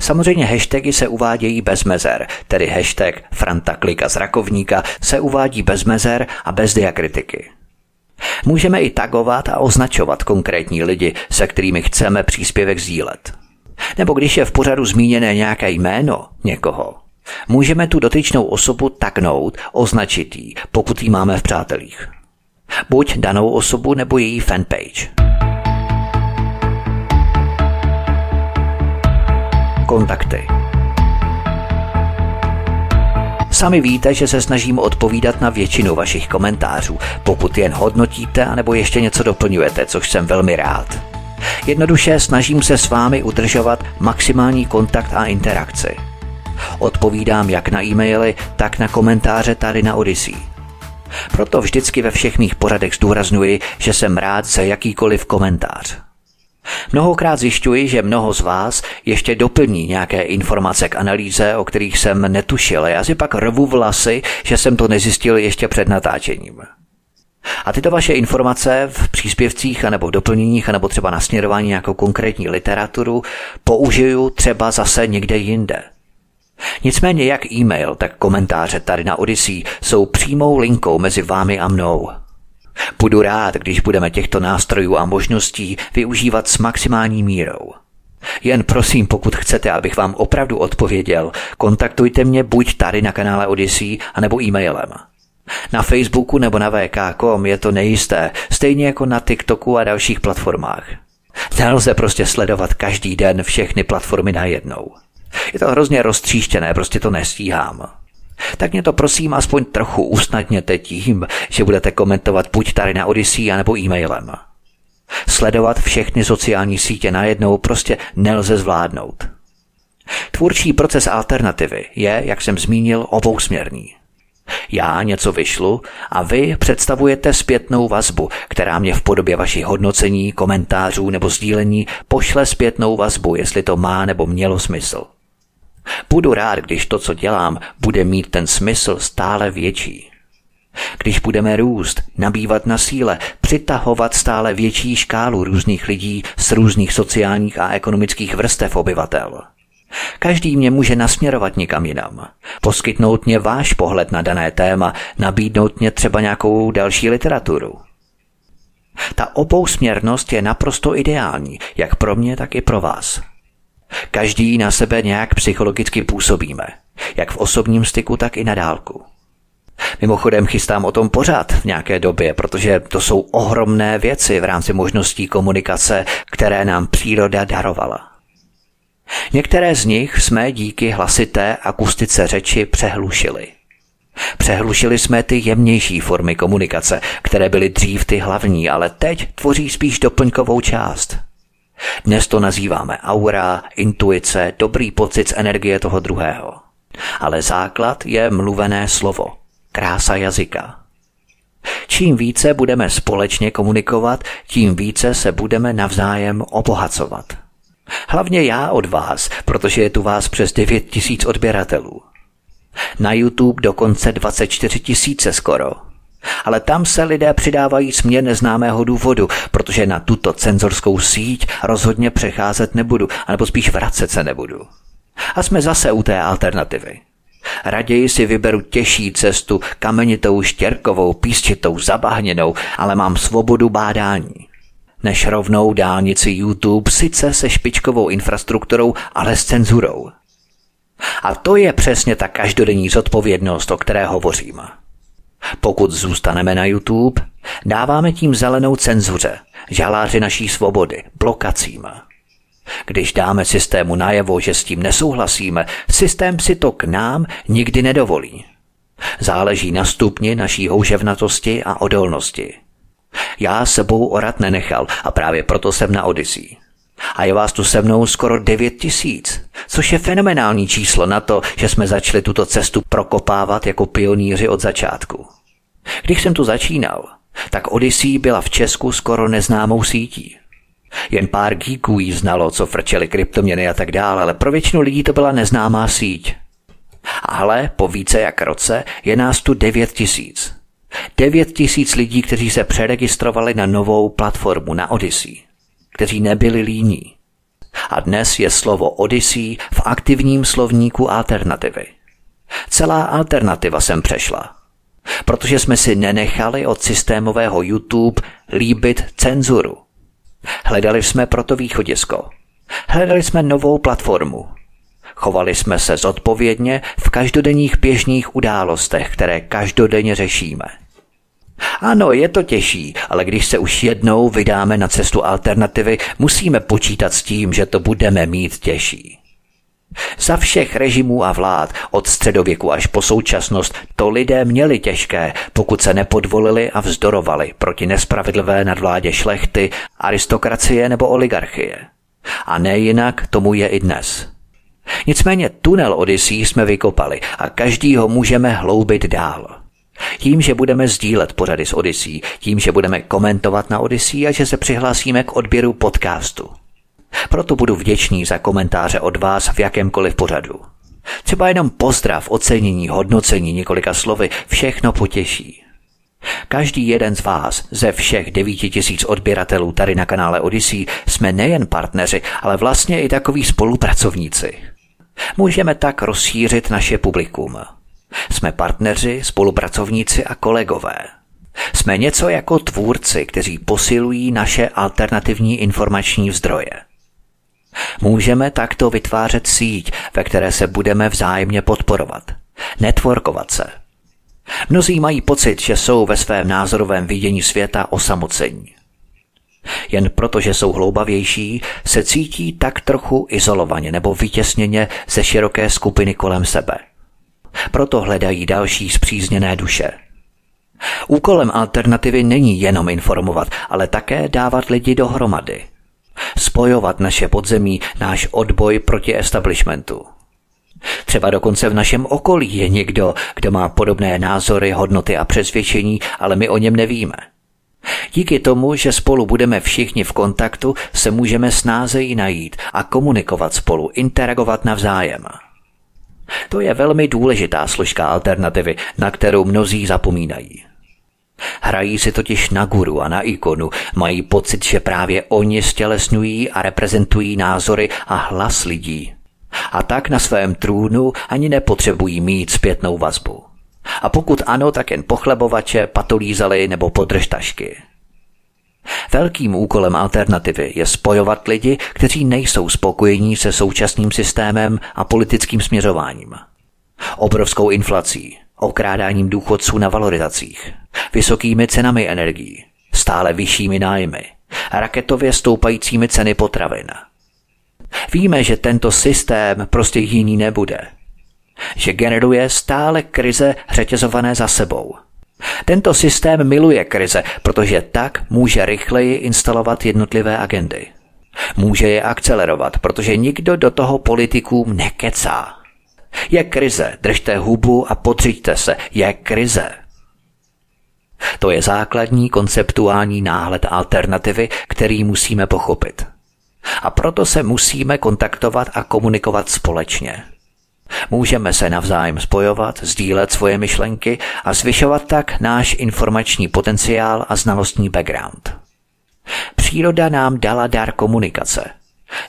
Samozřejmě hashtagy se uvádějí bez mezer, tedy hashtag Franta Klika z Rakovníka se uvádí bez mezer a bez diakritiky. Můžeme i tagovat a označovat konkrétní lidi, se kterými chceme příspěvek sdílet. Nebo když je v pořadu zmíněné nějaké jméno někoho, můžeme tu dotyčnou osobu tagnout, označit ji, pokud ji máme v přátelích buď danou osobu nebo její fanpage. Kontakty. Sami víte, že se snažím odpovídat na většinu vašich komentářů, pokud jen hodnotíte anebo ještě něco doplňujete, což jsem velmi rád. Jednoduše snažím se s vámi udržovat maximální kontakt a interakci. Odpovídám jak na e-maily, tak na komentáře tady na Odyssey. Proto vždycky ve všech mých poradech zdůraznuji, že jsem rád za jakýkoliv komentář. Mnohokrát zjišťuji, že mnoho z vás ještě doplní nějaké informace k analýze, o kterých jsem netušil. Já si pak rvu vlasy, že jsem to nezjistil ještě před natáčením. A tyto vaše informace v příspěvcích anebo doplněních anebo třeba nasměrování nějakou konkrétní literaturu použiju třeba zase někde jinde. Nicméně jak e-mail, tak komentáře tady na Odyssey jsou přímou linkou mezi vámi a mnou. Budu rád, když budeme těchto nástrojů a možností využívat s maximální mírou. Jen prosím, pokud chcete, abych vám opravdu odpověděl, kontaktujte mě buď tady na kanále Odyssey, anebo e-mailem. Na Facebooku nebo na VK.com je to nejisté, stejně jako na TikToku a dalších platformách. Nelze prostě sledovat každý den všechny platformy najednou. Je to hrozně roztříštěné, prostě to nestíhám. Tak mě to prosím aspoň trochu usnadněte tím, že budete komentovat buď tady na Odyssey, anebo e-mailem. Sledovat všechny sociální sítě najednou prostě nelze zvládnout. Tvůrčí proces alternativy je, jak jsem zmínil, obousměrný. Já něco vyšlu a vy představujete zpětnou vazbu, která mě v podobě vašich hodnocení, komentářů nebo sdílení pošle zpětnou vazbu, jestli to má nebo mělo smysl. Budu rád, když to, co dělám, bude mít ten smysl stále větší. Když budeme růst, nabývat na síle, přitahovat stále větší škálu různých lidí z různých sociálních a ekonomických vrstev obyvatel. Každý mě může nasměrovat někam jinam, poskytnout mě váš pohled na dané téma, nabídnout mě třeba nějakou další literaturu. Ta obousměrnost je naprosto ideální, jak pro mě, tak i pro vás. Každý na sebe nějak psychologicky působíme, jak v osobním styku, tak i na dálku. Mimochodem chystám o tom pořád v nějaké době, protože to jsou ohromné věci v rámci možností komunikace, které nám příroda darovala. Některé z nich jsme díky hlasité akustice řeči přehlušili. Přehlušili jsme ty jemnější formy komunikace, které byly dřív ty hlavní, ale teď tvoří spíš doplňkovou část. Dnes to nazýváme aura, intuice, dobrý pocit z energie toho druhého. Ale základ je mluvené slovo, krása jazyka. Čím více budeme společně komunikovat, tím více se budeme navzájem obohacovat. Hlavně já od vás, protože je tu vás přes 9 tisíc odběratelů. Na YouTube dokonce 24 tisíce skoro. Ale tam se lidé přidávají směr neznámého důvodu, protože na tuto cenzorskou síť rozhodně přecházet nebudu, anebo spíš vracet se nebudu. A jsme zase u té alternativy. Raději si vyberu těžší cestu, kamenitou, štěrkovou, písčitou, zabahněnou, ale mám svobodu bádání. Než rovnou dálnici YouTube sice se špičkovou infrastrukturou, ale s cenzurou. A to je přesně ta každodenní zodpovědnost, o které hovořím. Pokud zůstaneme na YouTube, dáváme tím zelenou cenzuře, žaláři naší svobody, blokacím. Když dáme systému najevo, že s tím nesouhlasíme, systém si to k nám nikdy nedovolí. Záleží na stupni naší houževnatosti a odolnosti. Já sebou orat nenechal a právě proto jsem na Odyssey. A je vás tu se mnou skoro 9 tisíc, což je fenomenální číslo na to, že jsme začali tuto cestu prokopávat jako pionýři od začátku. Když jsem tu začínal, tak Odyssey byla v Česku skoro neznámou sítí. Jen pár geeků jí znalo, co frčeli kryptoměny a tak dále, ale pro většinu lidí to byla neznámá síť. Ale po více jak roce je nás tu 9 tisíc. 9 tisíc lidí, kteří se přeregistrovali na novou platformu, na Odyssey kteří nebyli líní. A dnes je slovo Odyssey v aktivním slovníku alternativy. Celá alternativa sem přešla. Protože jsme si nenechali od systémového YouTube líbit cenzuru. Hledali jsme proto východisko. Hledali jsme novou platformu. Chovali jsme se zodpovědně v každodenních běžných událostech, které každodenně řešíme – ano, je to těžší, ale když se už jednou vydáme na cestu alternativy, musíme počítat s tím, že to budeme mít těžší. Za všech režimů a vlád, od středověku až po současnost, to lidé měli těžké, pokud se nepodvolili a vzdorovali proti nespravedlivé nadvládě šlechty, aristokracie nebo oligarchie. A ne jinak tomu je i dnes. Nicméně tunel Odyssey jsme vykopali a každý ho můžeme hloubit dál. Tím, že budeme sdílet pořady s Odyssey, tím, že budeme komentovat na Odyssey a že se přihlásíme k odběru podcastu. Proto budu vděčný za komentáře od vás v jakémkoliv pořadu. Třeba jenom pozdrav, ocenění, hodnocení několika slovy, všechno potěší. Každý jeden z vás, ze všech devíti tisíc odběratelů tady na kanále Odyssey, jsme nejen partneři, ale vlastně i takoví spolupracovníci. Můžeme tak rozšířit naše publikum. Jsme partneři, spolupracovníci a kolegové. Jsme něco jako tvůrci, kteří posilují naše alternativní informační zdroje. Můžeme takto vytvářet síť, ve které se budeme vzájemně podporovat, networkovat se. Mnozí mají pocit, že jsou ve svém názorovém vidění světa osamocení. Jen proto, že jsou hloubavější, se cítí tak trochu izolovaně nebo vytěsněně ze široké skupiny kolem sebe – proto hledají další zpřízněné duše. Úkolem alternativy není jenom informovat, ale také dávat lidi dohromady. Spojovat naše podzemí, náš odboj proti establishmentu. Třeba dokonce v našem okolí je někdo, kdo má podobné názory, hodnoty a přesvědčení, ale my o něm nevíme. Díky tomu, že spolu budeme všichni v kontaktu, se můžeme snázeji najít a komunikovat spolu, interagovat navzájem. To je velmi důležitá složka alternativy, na kterou mnozí zapomínají. Hrají si totiž na guru a na ikonu, mají pocit, že právě oni stělesňují a reprezentují názory a hlas lidí. A tak na svém trůnu ani nepotřebují mít zpětnou vazbu. A pokud ano, tak jen pochlebovače, patolízely nebo podržtašky. Velkým úkolem alternativy je spojovat lidi, kteří nejsou spokojení se současným systémem a politickým směřováním. Obrovskou inflací, okrádáním důchodců na valorizacích, vysokými cenami energií, stále vyššími nájmy, raketově stoupajícími ceny potravin. Víme, že tento systém prostě jiný nebude. Že generuje stále krize řetězované za sebou. Tento systém miluje krize, protože tak může rychleji instalovat jednotlivé agendy. Může je akcelerovat, protože nikdo do toho politikům nekecá. Je krize, držte hubu a podřiďte se, je krize. To je základní konceptuální náhled alternativy, který musíme pochopit. A proto se musíme kontaktovat a komunikovat společně. Můžeme se navzájem spojovat, sdílet svoje myšlenky a zvyšovat tak náš informační potenciál a znalostní background. Příroda nám dala dar komunikace.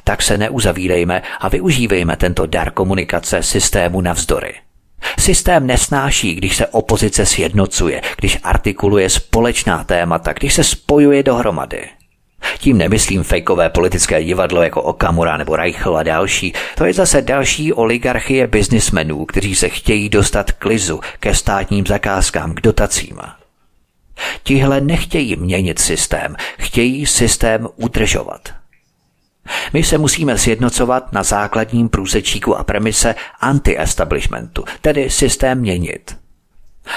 Tak se neuzavírejme a využívejme tento dar komunikace systému navzdory. Systém nesnáší, když se opozice sjednocuje, když artikuluje společná témata, když se spojuje dohromady. Tím nemyslím fejkové politické divadlo jako Okamura nebo Reichl a další. To je zase další oligarchie biznismenů, kteří se chtějí dostat k lizu, ke státním zakázkám, k dotacím. Tihle nechtějí měnit systém, chtějí systém udržovat. My se musíme sjednocovat na základním průsečíku a premise anti-establishmentu, tedy systém měnit.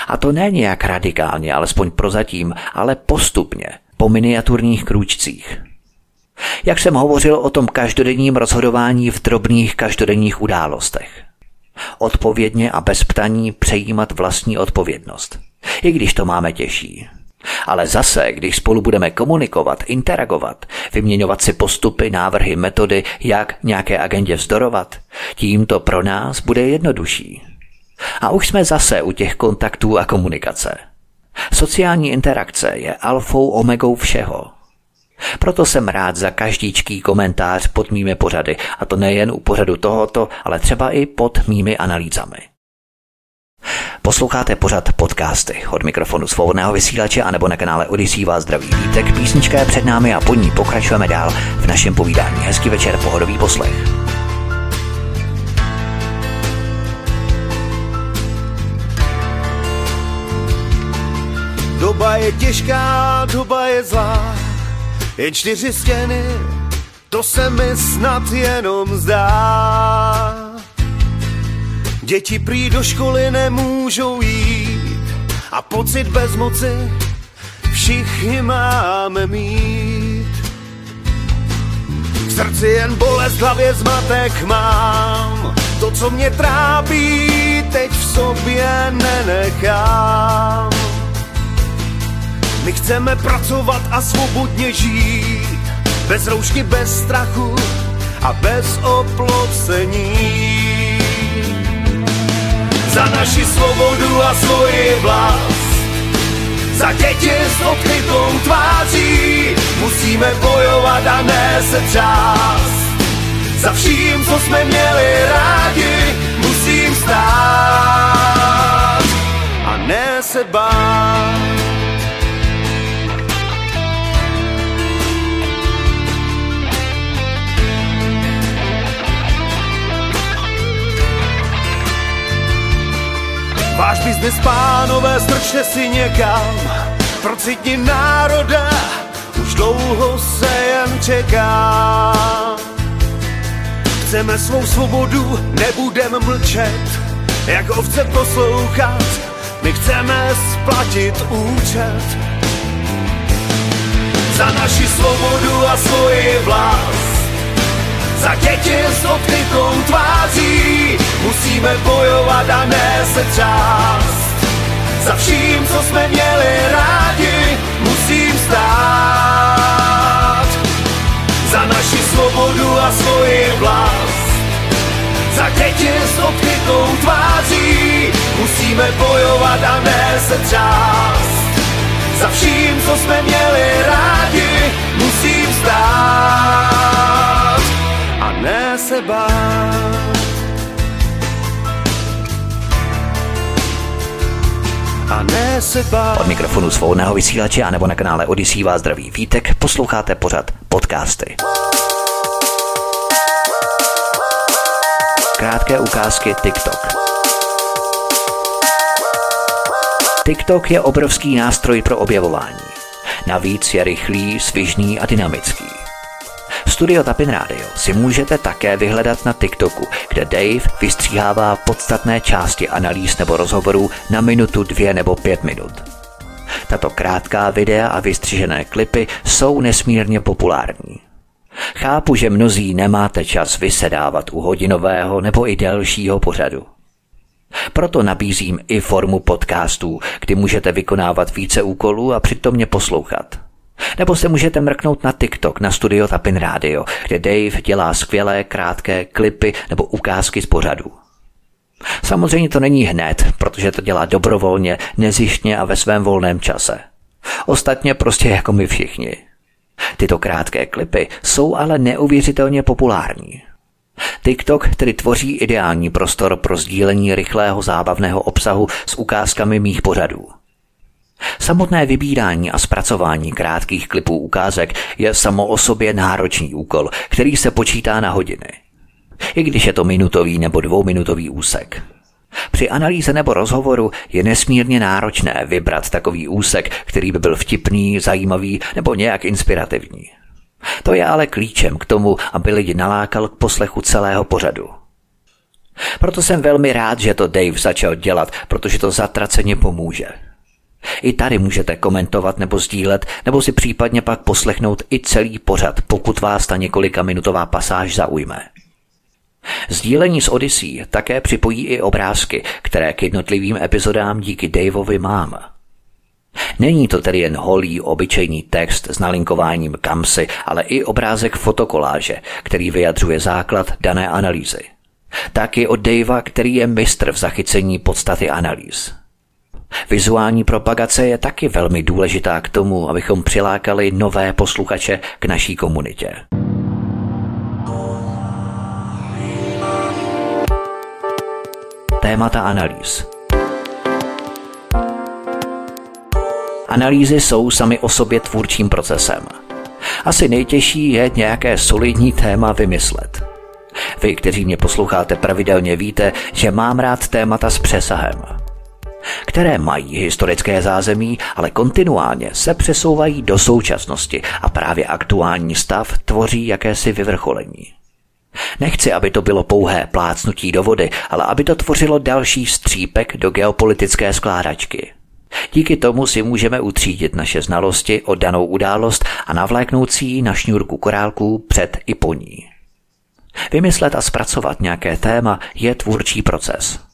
A to ne nějak radikálně, alespoň prozatím, ale postupně, po miniaturních krůčcích. Jak jsem hovořil o tom každodenním rozhodování v drobných každodenních událostech. Odpovědně a bez ptaní přejímat vlastní odpovědnost. I když to máme těžší. Ale zase, když spolu budeme komunikovat, interagovat, vyměňovat si postupy, návrhy, metody, jak nějaké agendě vzdorovat, tím to pro nás bude jednodušší. A už jsme zase u těch kontaktů a komunikace. Sociální interakce je alfou omegou všeho. Proto jsem rád za každýčký komentář pod mými pořady, a to nejen u pořadu tohoto, ale třeba i pod mými analýzami. Posloucháte pořad podcasty od mikrofonu svobodného vysílače anebo na kanále Odisí vás zdraví vítek. Písnička je před námi a po ní pokračujeme dál v našem povídání. Hezký večer, pohodový poslech. Doba je těžká, doba je zlá, jen čtyři stěny, to se mi snad jenom zdá. Děti prý do školy nemůžou jít a pocit bezmoci všichni máme mít. V srdci jen bolest, hlavě zmatek mám, to, co mě trápí, teď v sobě nenechám. My chceme pracovat a svobodně žít, bez roušky, bez strachu a bez oplocení. Za naši svobodu a svoji vlast, za děti s odkrytou tváří, musíme bojovat a ne se třást. Za vším, co jsme měli rádi, musím stát a ne se bát. Váš biznes, pánové, strčte si někam, procitni národa, už dlouho se jen čeká. Chceme svou svobodu, nebudem mlčet, jak ovce poslouchat, my chceme splatit účet. Za naši svobodu a svoji vlast, za děti s odkrytou tváří musíme bojovat a ne se třást. Za vším, co jsme měli rádi, musím stát. Za naši svobodu a svoji vlast, za děti s odkrytou tváří. Musíme bojovat a ne se třást. Za vším, co jsme měli rádi, musím stát a ne se bát. A ne se bát. Od mikrofonu svobodného vysílače a nebo na kanále Odisí vás zdraví Vítek posloucháte pořad podcasty. Krátké ukázky TikTok. TikTok je obrovský nástroj pro objevování. Navíc je rychlý, svižný a dynamický. Studio Tapin Radio si můžete také vyhledat na TikToku, kde Dave vystříhává podstatné části analýz nebo rozhovorů na minutu, dvě nebo pět minut. Tato krátká videa a vystřižené klipy jsou nesmírně populární. Chápu, že mnozí nemáte čas vysedávat u hodinového nebo i delšího pořadu. Proto nabízím i formu podcastů, kdy můžete vykonávat více úkolů a přitom mě poslouchat. Nebo se můžete mrknout na TikTok, na studio Tapin Radio, kde Dave dělá skvělé krátké klipy nebo ukázky z pořadu. Samozřejmě to není hned, protože to dělá dobrovolně, nezištně a ve svém volném čase. Ostatně prostě jako my všichni. Tyto krátké klipy jsou ale neuvěřitelně populární. TikTok tedy tvoří ideální prostor pro sdílení rychlého zábavného obsahu s ukázkami mých pořadů. Samotné vybírání a zpracování krátkých klipů ukázek je samo o sobě náročný úkol, který se počítá na hodiny. I když je to minutový nebo dvouminutový úsek. Při analýze nebo rozhovoru je nesmírně náročné vybrat takový úsek, který by byl vtipný, zajímavý nebo nějak inspirativní. To je ale klíčem k tomu, aby lidi nalákal k poslechu celého pořadu. Proto jsem velmi rád, že to Dave začal dělat, protože to zatraceně pomůže. I tady můžete komentovat nebo sdílet, nebo si případně pak poslechnout i celý pořad, pokud vás ta několika minutová pasáž zaujme. Sdílení s Odyssey také připojí i obrázky, které k jednotlivým epizodám díky Daveovi mám. Není to tedy jen holý, obyčejný text s nalinkováním kamsy, ale i obrázek fotokoláže, který vyjadřuje základ dané analýzy. Taky od Davea, který je mistr v zachycení podstaty analýz. Vizuální propagace je taky velmi důležitá k tomu, abychom přilákali nové posluchače k naší komunitě. Témata analýz Analýzy jsou sami o sobě tvůrčím procesem. Asi nejtěžší je nějaké solidní téma vymyslet. Vy, kteří mě posloucháte pravidelně, víte, že mám rád témata s přesahem – které mají historické zázemí, ale kontinuálně se přesouvají do současnosti a právě aktuální stav tvoří jakési vyvrcholení. Nechci, aby to bylo pouhé plácnutí do vody, ale aby to tvořilo další střípek do geopolitické skládačky. Díky tomu si můžeme utřídit naše znalosti o danou událost a navléknout si ji na šňůrku korálků před i po ní. Vymyslet a zpracovat nějaké téma je tvůrčí proces.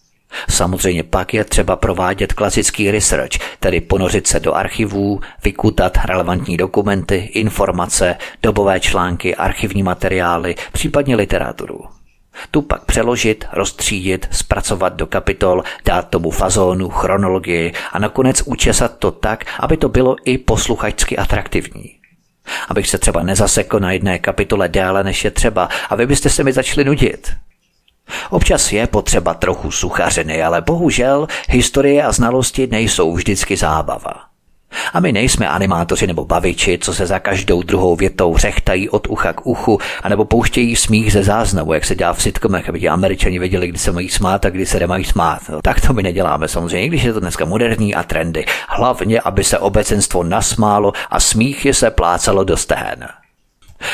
Samozřejmě pak je třeba provádět klasický research, tedy ponořit se do archivů, vykutat relevantní dokumenty, informace, dobové články, archivní materiály, případně literaturu. Tu pak přeložit, rozstřídit, zpracovat do kapitol, dát tomu fazónu, chronologii a nakonec učesat to tak, aby to bylo i posluchačsky atraktivní. Abych se třeba nezasekl na jedné kapitole déle než je třeba a vy byste se mi začali nudit. Občas je potřeba trochu suchařiny, ale bohužel historie a znalosti nejsou vždycky zábava. A my nejsme animátoři nebo baviči, co se za každou druhou větou řechtají od ucha k uchu, anebo pouštějí smích ze záznamu, jak se dělá v sitcomech, aby ti američani věděli, kdy se mají smát a kdy se nemají smát. No, tak to my neděláme samozřejmě, když je to dneska moderní a trendy. Hlavně, aby se obecenstvo nasmálo a smíchy se plácalo do stehen.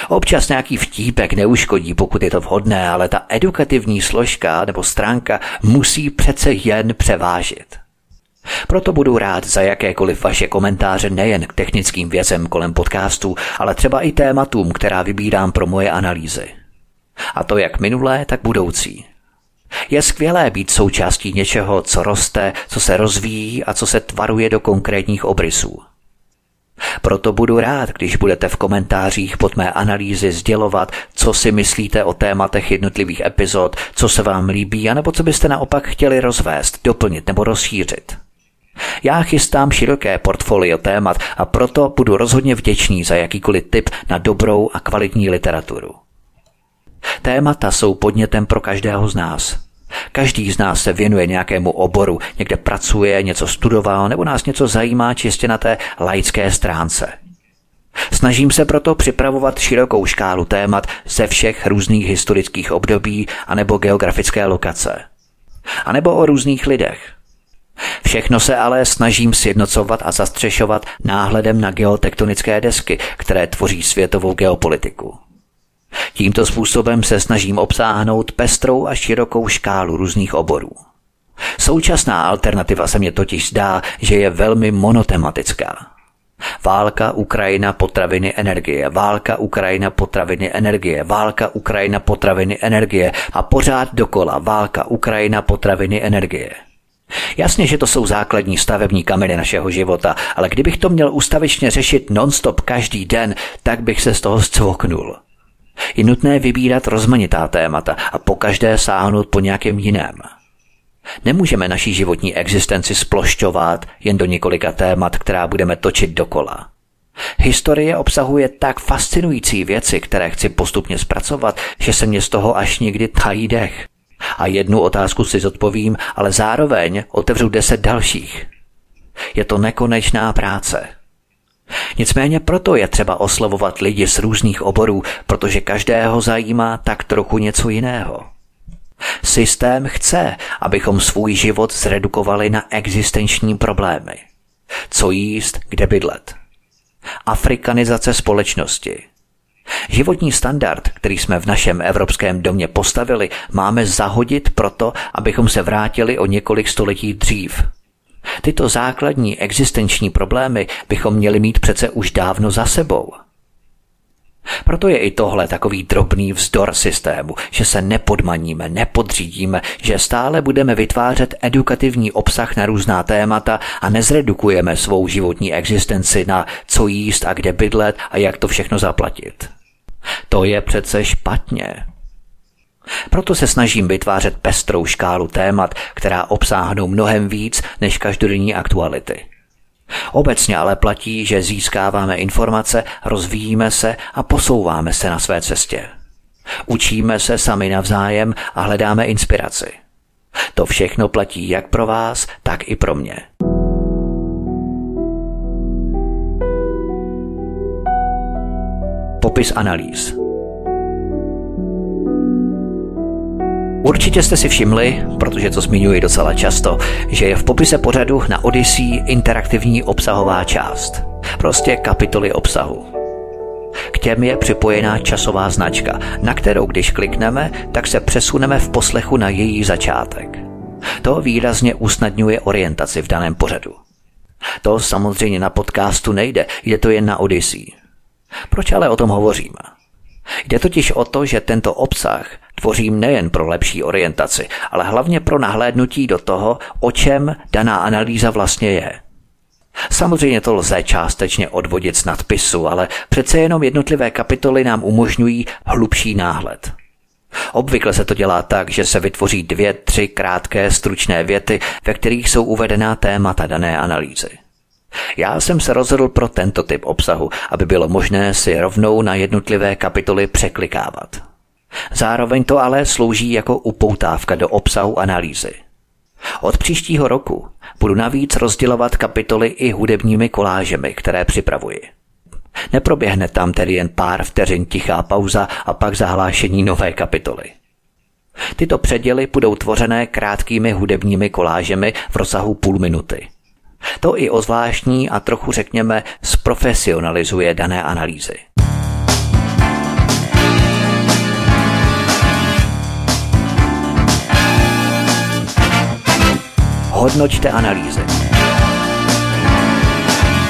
Občas nějaký vtípek neuškodí, pokud je to vhodné, ale ta edukativní složka nebo stránka musí přece jen převážit. Proto budu rád za jakékoliv vaše komentáře nejen k technickým věcem kolem podcastu, ale třeba i tématům, která vybírám pro moje analýzy. A to jak minulé, tak budoucí. Je skvělé být součástí něčeho, co roste, co se rozvíjí a co se tvaruje do konkrétních obrysů. Proto budu rád, když budete v komentářích pod mé analýzy sdělovat, co si myslíte o tématech jednotlivých epizod, co se vám líbí, anebo co byste naopak chtěli rozvést, doplnit nebo rozšířit. Já chystám široké portfolio témat a proto budu rozhodně vděčný za jakýkoliv tip na dobrou a kvalitní literaturu. Témata jsou podnětem pro každého z nás. Každý z nás se věnuje nějakému oboru, někde pracuje, něco studoval nebo nás něco zajímá čistě na té laické stránce. Snažím se proto připravovat širokou škálu témat ze všech různých historických období anebo geografické lokace. A nebo o různých lidech. Všechno se ale snažím sjednocovat a zastřešovat náhledem na geotektonické desky, které tvoří světovou geopolitiku. Tímto způsobem se snažím obsáhnout pestrou a širokou škálu různých oborů. Současná alternativa se mně totiž zdá, že je velmi monotematická. Válka, Ukrajina, potraviny, energie, válka, Ukrajina, potraviny, energie, válka, Ukrajina, potraviny, energie a pořád dokola válka, Ukrajina, potraviny, energie. Jasně, že to jsou základní stavební kameny našeho života, ale kdybych to měl ustavičně řešit nonstop každý den, tak bych se z toho zcvoknul. Je nutné vybírat rozmanitá témata a pokaždé sáhnout po nějakém jiném. Nemůžeme naší životní existenci splošťovat jen do několika témat, která budeme točit dokola. Historie obsahuje tak fascinující věci, které chci postupně zpracovat, že se mě z toho až někdy tají dech. A jednu otázku si zodpovím, ale zároveň otevřu deset dalších. Je to nekonečná práce. Nicméně proto je třeba oslovovat lidi z různých oborů, protože každého zajímá tak trochu něco jiného. Systém chce, abychom svůj život zredukovali na existenční problémy. Co jíst, kde bydlet. Afrikanizace společnosti. Životní standard, který jsme v našem evropském domě postavili, máme zahodit proto, abychom se vrátili o několik století dřív – Tyto základní existenční problémy bychom měli mít přece už dávno za sebou. Proto je i tohle takový drobný vzdor systému, že se nepodmaníme, nepodřídíme, že stále budeme vytvářet edukativní obsah na různá témata a nezredukujeme svou životní existenci na co jíst a kde bydlet a jak to všechno zaplatit. To je přece špatně. Proto se snažím vytvářet pestrou škálu témat, která obsáhnou mnohem víc než každodenní aktuality. Obecně ale platí, že získáváme informace, rozvíjíme se a posouváme se na své cestě. Učíme se sami navzájem a hledáme inspiraci. To všechno platí jak pro vás, tak i pro mě. Popis analýz. Určitě jste si všimli, protože to zmiňuji docela často, že je v popise pořadu na Odyssey interaktivní obsahová část. Prostě kapitoly obsahu. K těm je připojená časová značka, na kterou když klikneme, tak se přesuneme v poslechu na její začátek. To výrazně usnadňuje orientaci v daném pořadu. To samozřejmě na podcastu nejde, je to jen na Odyssey. Proč ale o tom hovoříme? Jde totiž o to, že tento obsah tvořím nejen pro lepší orientaci, ale hlavně pro nahlédnutí do toho, o čem daná analýza vlastně je. Samozřejmě to lze částečně odvodit z nadpisu, ale přece jenom jednotlivé kapitoly nám umožňují hlubší náhled. Obvykle se to dělá tak, že se vytvoří dvě, tři krátké, stručné věty, ve kterých jsou uvedená témata dané analýzy. Já jsem se rozhodl pro tento typ obsahu, aby bylo možné si rovnou na jednotlivé kapitoly překlikávat. Zároveň to ale slouží jako upoutávka do obsahu analýzy. Od příštího roku budu navíc rozdělovat kapitoly i hudebními kolážemi, které připravuji. Neproběhne tam tedy jen pár vteřin tichá pauza a pak zahlášení nové kapitoly. Tyto předěly budou tvořené krátkými hudebními kolážemi v rozsahu půl minuty. To i ozvláštní a trochu řekněme zprofesionalizuje dané analýzy. Hodnoťte analýzy.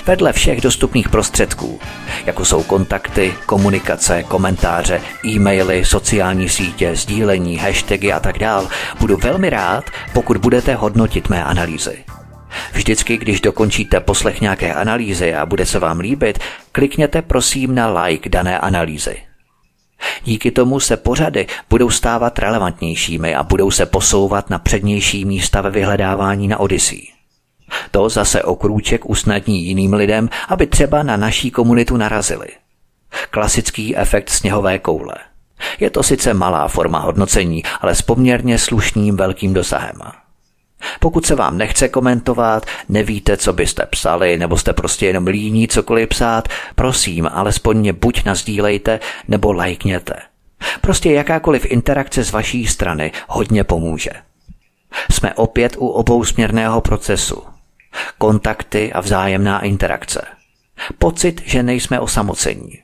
Vedle všech dostupných prostředků, jako jsou kontakty, komunikace, komentáře, e-maily, sociální sítě, sdílení, hashtagy a tak dál, budu velmi rád, pokud budete hodnotit mé analýzy. Vždycky, když dokončíte poslech nějaké analýzy a bude se vám líbit, klikněte prosím na like dané analýzy. Díky tomu se pořady budou stávat relevantnějšími a budou se posouvat na přednější místa ve vyhledávání na Odyssey. To zase o krůček usnadní jiným lidem, aby třeba na naší komunitu narazili. Klasický efekt sněhové koule. Je to sice malá forma hodnocení, ale s poměrně slušným velkým dosahem. Pokud se vám nechce komentovat, nevíte, co byste psali, nebo jste prostě jenom líní cokoliv psát, prosím, alespoň mě buď nazdílejte, nebo lajkněte. Prostě jakákoliv interakce z vaší strany hodně pomůže. Jsme opět u obousměrného procesu. Kontakty a vzájemná interakce. Pocit, že nejsme osamocení.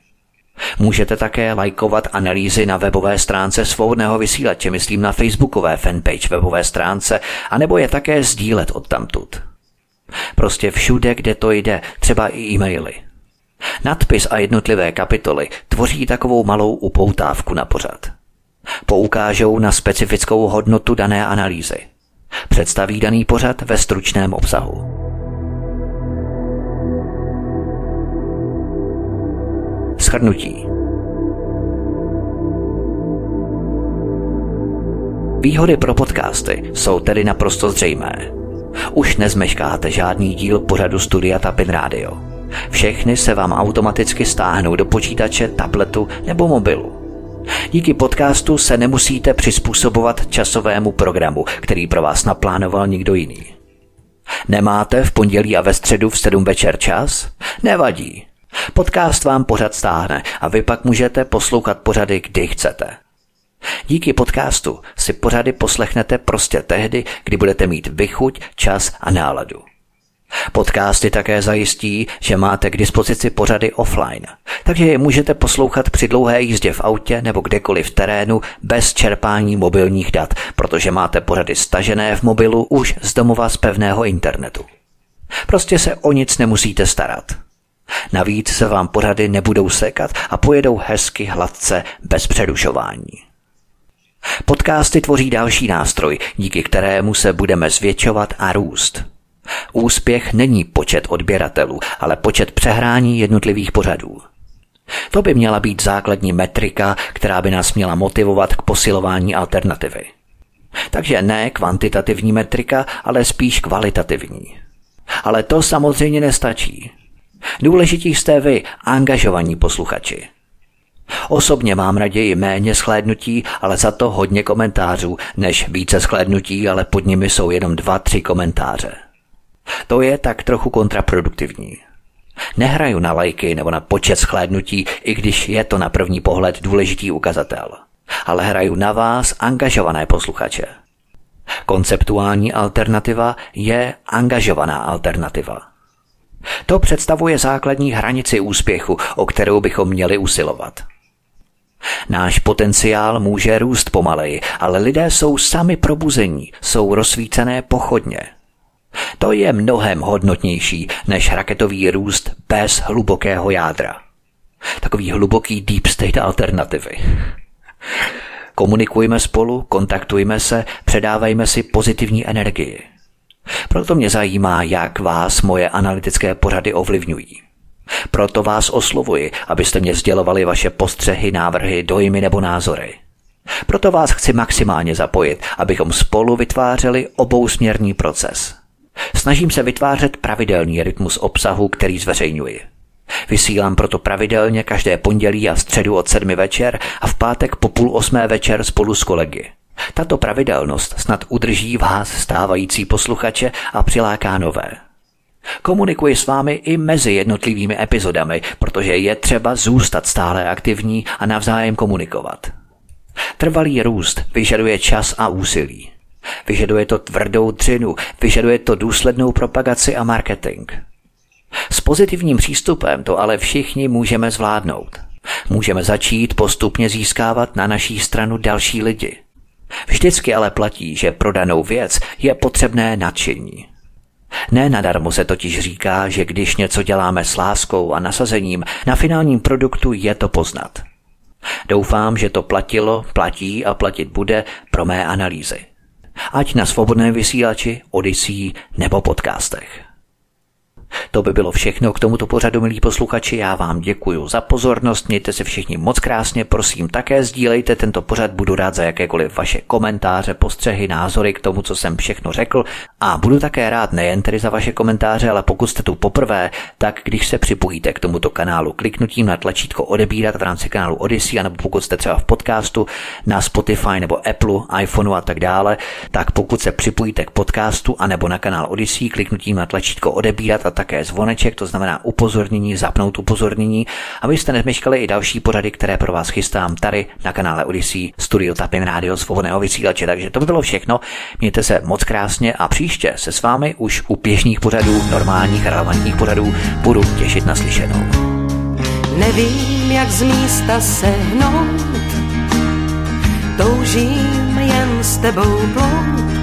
Můžete také lajkovat analýzy na webové stránce svobodného vysílače, myslím na facebookové fanpage webové stránce, anebo je také sdílet odtamtud. Prostě všude, kde to jde, třeba i e-maily. Nadpis a jednotlivé kapitoly tvoří takovou malou upoutávku na pořad. Poukážou na specifickou hodnotu dané analýzy. Představí daný pořad ve stručném obsahu. Schrnutí. Výhody pro podcasty jsou tedy naprosto zřejmé. Už nezmeškáte žádný díl pořadu Studia Tapin Radio. Všechny se vám automaticky stáhnou do počítače, tabletu nebo mobilu. Díky podcastu se nemusíte přizpůsobovat časovému programu, který pro vás naplánoval někdo jiný. Nemáte v pondělí a ve středu v 7 večer čas? Nevadí. Podcast vám pořad stáhne a vy pak můžete poslouchat pořady, kdy chcete. Díky podcastu si pořady poslechnete prostě tehdy, kdy budete mít vychuť, čas a náladu. Podcasty také zajistí, že máte k dispozici pořady offline, takže je můžete poslouchat při dlouhé jízdě v autě nebo kdekoliv v terénu bez čerpání mobilních dat, protože máte pořady stažené v mobilu už z domova z pevného internetu. Prostě se o nic nemusíte starat. Navíc se vám pořady nebudou sekat a pojedou hezky hladce bez přerušování. Podcasty tvoří další nástroj, díky kterému se budeme zvětšovat a růst. Úspěch není počet odběratelů, ale počet přehrání jednotlivých pořadů. To by měla být základní metrika, která by nás měla motivovat k posilování alternativy. Takže ne kvantitativní metrika, ale spíš kvalitativní. Ale to samozřejmě nestačí. Důležití jste vy, angažovaní posluchači. Osobně mám raději méně schlédnutí, ale za to hodně komentářů, než více schlédnutí, ale pod nimi jsou jenom dva, tři komentáře. To je tak trochu kontraproduktivní. Nehraju na lajky nebo na počet schlédnutí, i když je to na první pohled důležitý ukazatel. Ale hraju na vás, angažované posluchače. Konceptuální alternativa je angažovaná alternativa. To představuje základní hranici úspěchu, o kterou bychom měli usilovat. Náš potenciál může růst pomaleji, ale lidé jsou sami probuzení, jsou rozsvícené pochodně. To je mnohem hodnotnější než raketový růst bez hlubokého jádra. Takový hluboký deep state alternativy. Komunikujme spolu, kontaktujme se, předávejme si pozitivní energii. Proto mě zajímá, jak vás moje analytické pořady ovlivňují. Proto vás oslovuji, abyste mě sdělovali vaše postřehy, návrhy, dojmy nebo názory. Proto vás chci maximálně zapojit, abychom spolu vytvářeli obousměrný proces. Snažím se vytvářet pravidelný rytmus obsahu, který zveřejňuji. Vysílám proto pravidelně každé pondělí a středu od sedmi večer a v pátek po půl osmé večer spolu s kolegy. Tato pravidelnost snad udrží vás stávající posluchače a přiláká nové. Komunikuji s vámi i mezi jednotlivými epizodami, protože je třeba zůstat stále aktivní a navzájem komunikovat. Trvalý růst vyžaduje čas a úsilí. Vyžaduje to tvrdou dřinu, vyžaduje to důslednou propagaci a marketing. S pozitivním přístupem to ale všichni můžeme zvládnout. Můžeme začít postupně získávat na naší stranu další lidi – Vždycky ale platí, že pro danou věc je potřebné nadšení. Ne nadarmo se totiž říká, že když něco děláme s láskou a nasazením, na finálním produktu je to poznat. Doufám, že to platilo, platí a platit bude pro mé analýzy. Ať na svobodné vysílači, Odyssey nebo podcastech. To by bylo všechno k tomuto pořadu, milí posluchači. Já vám děkuji za pozornost, mějte se všichni moc krásně, prosím také sdílejte tento pořad, budu rád za jakékoliv vaše komentáře, postřehy, názory k tomu, co jsem všechno řekl. A budu také rád nejen tedy za vaše komentáře, ale pokud jste tu poprvé, tak když se připojíte k tomuto kanálu kliknutím na tlačítko odebírat v rámci kanálu Odyssey, nebo pokud jste třeba v podcastu na Spotify nebo Apple, iPhoneu a tak dále, tak pokud se připojíte k podcastu a nebo na kanál Odyssey kliknutím na tlačítko odebírat a také zvoneček, to znamená upozornění, zapnout upozornění, abyste nezmeškali i další pořady, které pro vás chystám tady na kanále Odyssey Studio Tapin Radio Svobodného vysílače. Takže to by bylo všechno. Mějte se moc krásně a příště se s vámi už u běžných pořadů, normálních relevantních pořadů budu těšit na slyšenou. Nevím, jak z místa sehnout, toužím jen s tebou plout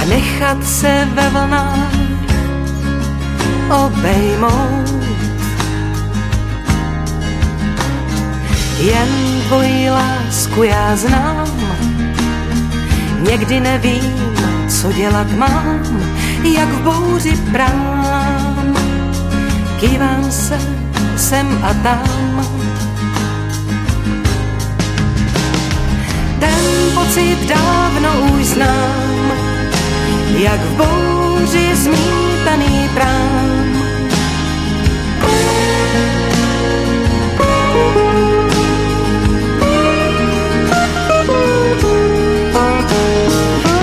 a nechat se ve vlnách obejmout. Jen tvoji lásku já znám, někdy nevím, co dělat mám, jak v bouři prám. Kývám se sem a tam, ten pocit dávno už znám, jak v bouři zmítaný prám.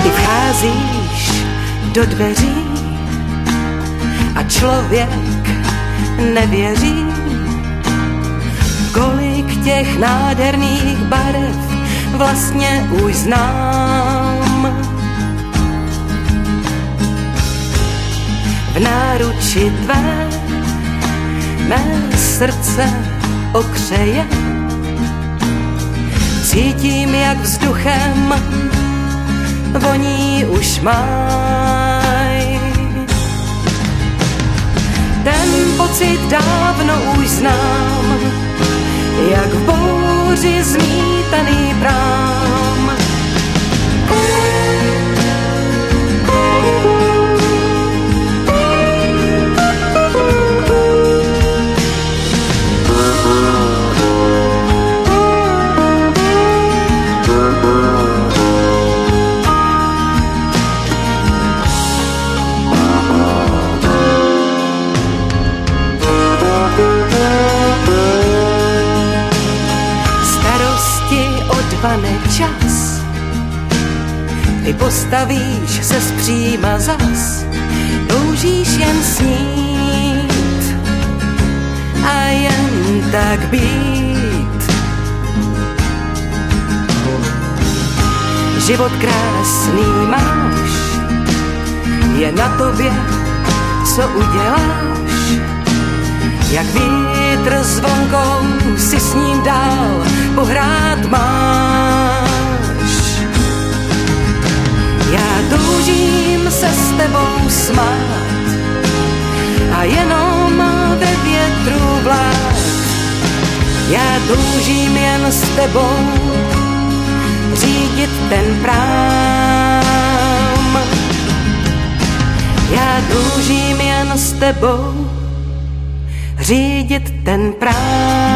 Ty vcházíš do dveří a člověk nevěří, kolik těch nádherných barev vlastně už znám. V náruči tvé mé srdce okřeje. Cítím, jak vzduchem voní už maj. Ten pocit dávno už znám, jak v bouři zmítaný prám. Ty postavíš se zpříma zas, toužíš jen snít a jen tak být. Život krásný máš, je na tobě, co uděláš, jak vítr zvonkou si s ním dál pohrát máš. Toužím se s tebou smát a jenom ve větru vlád. Já toužím jen s tebou řídit ten prám. Já toužím jen s tebou řídit ten prám.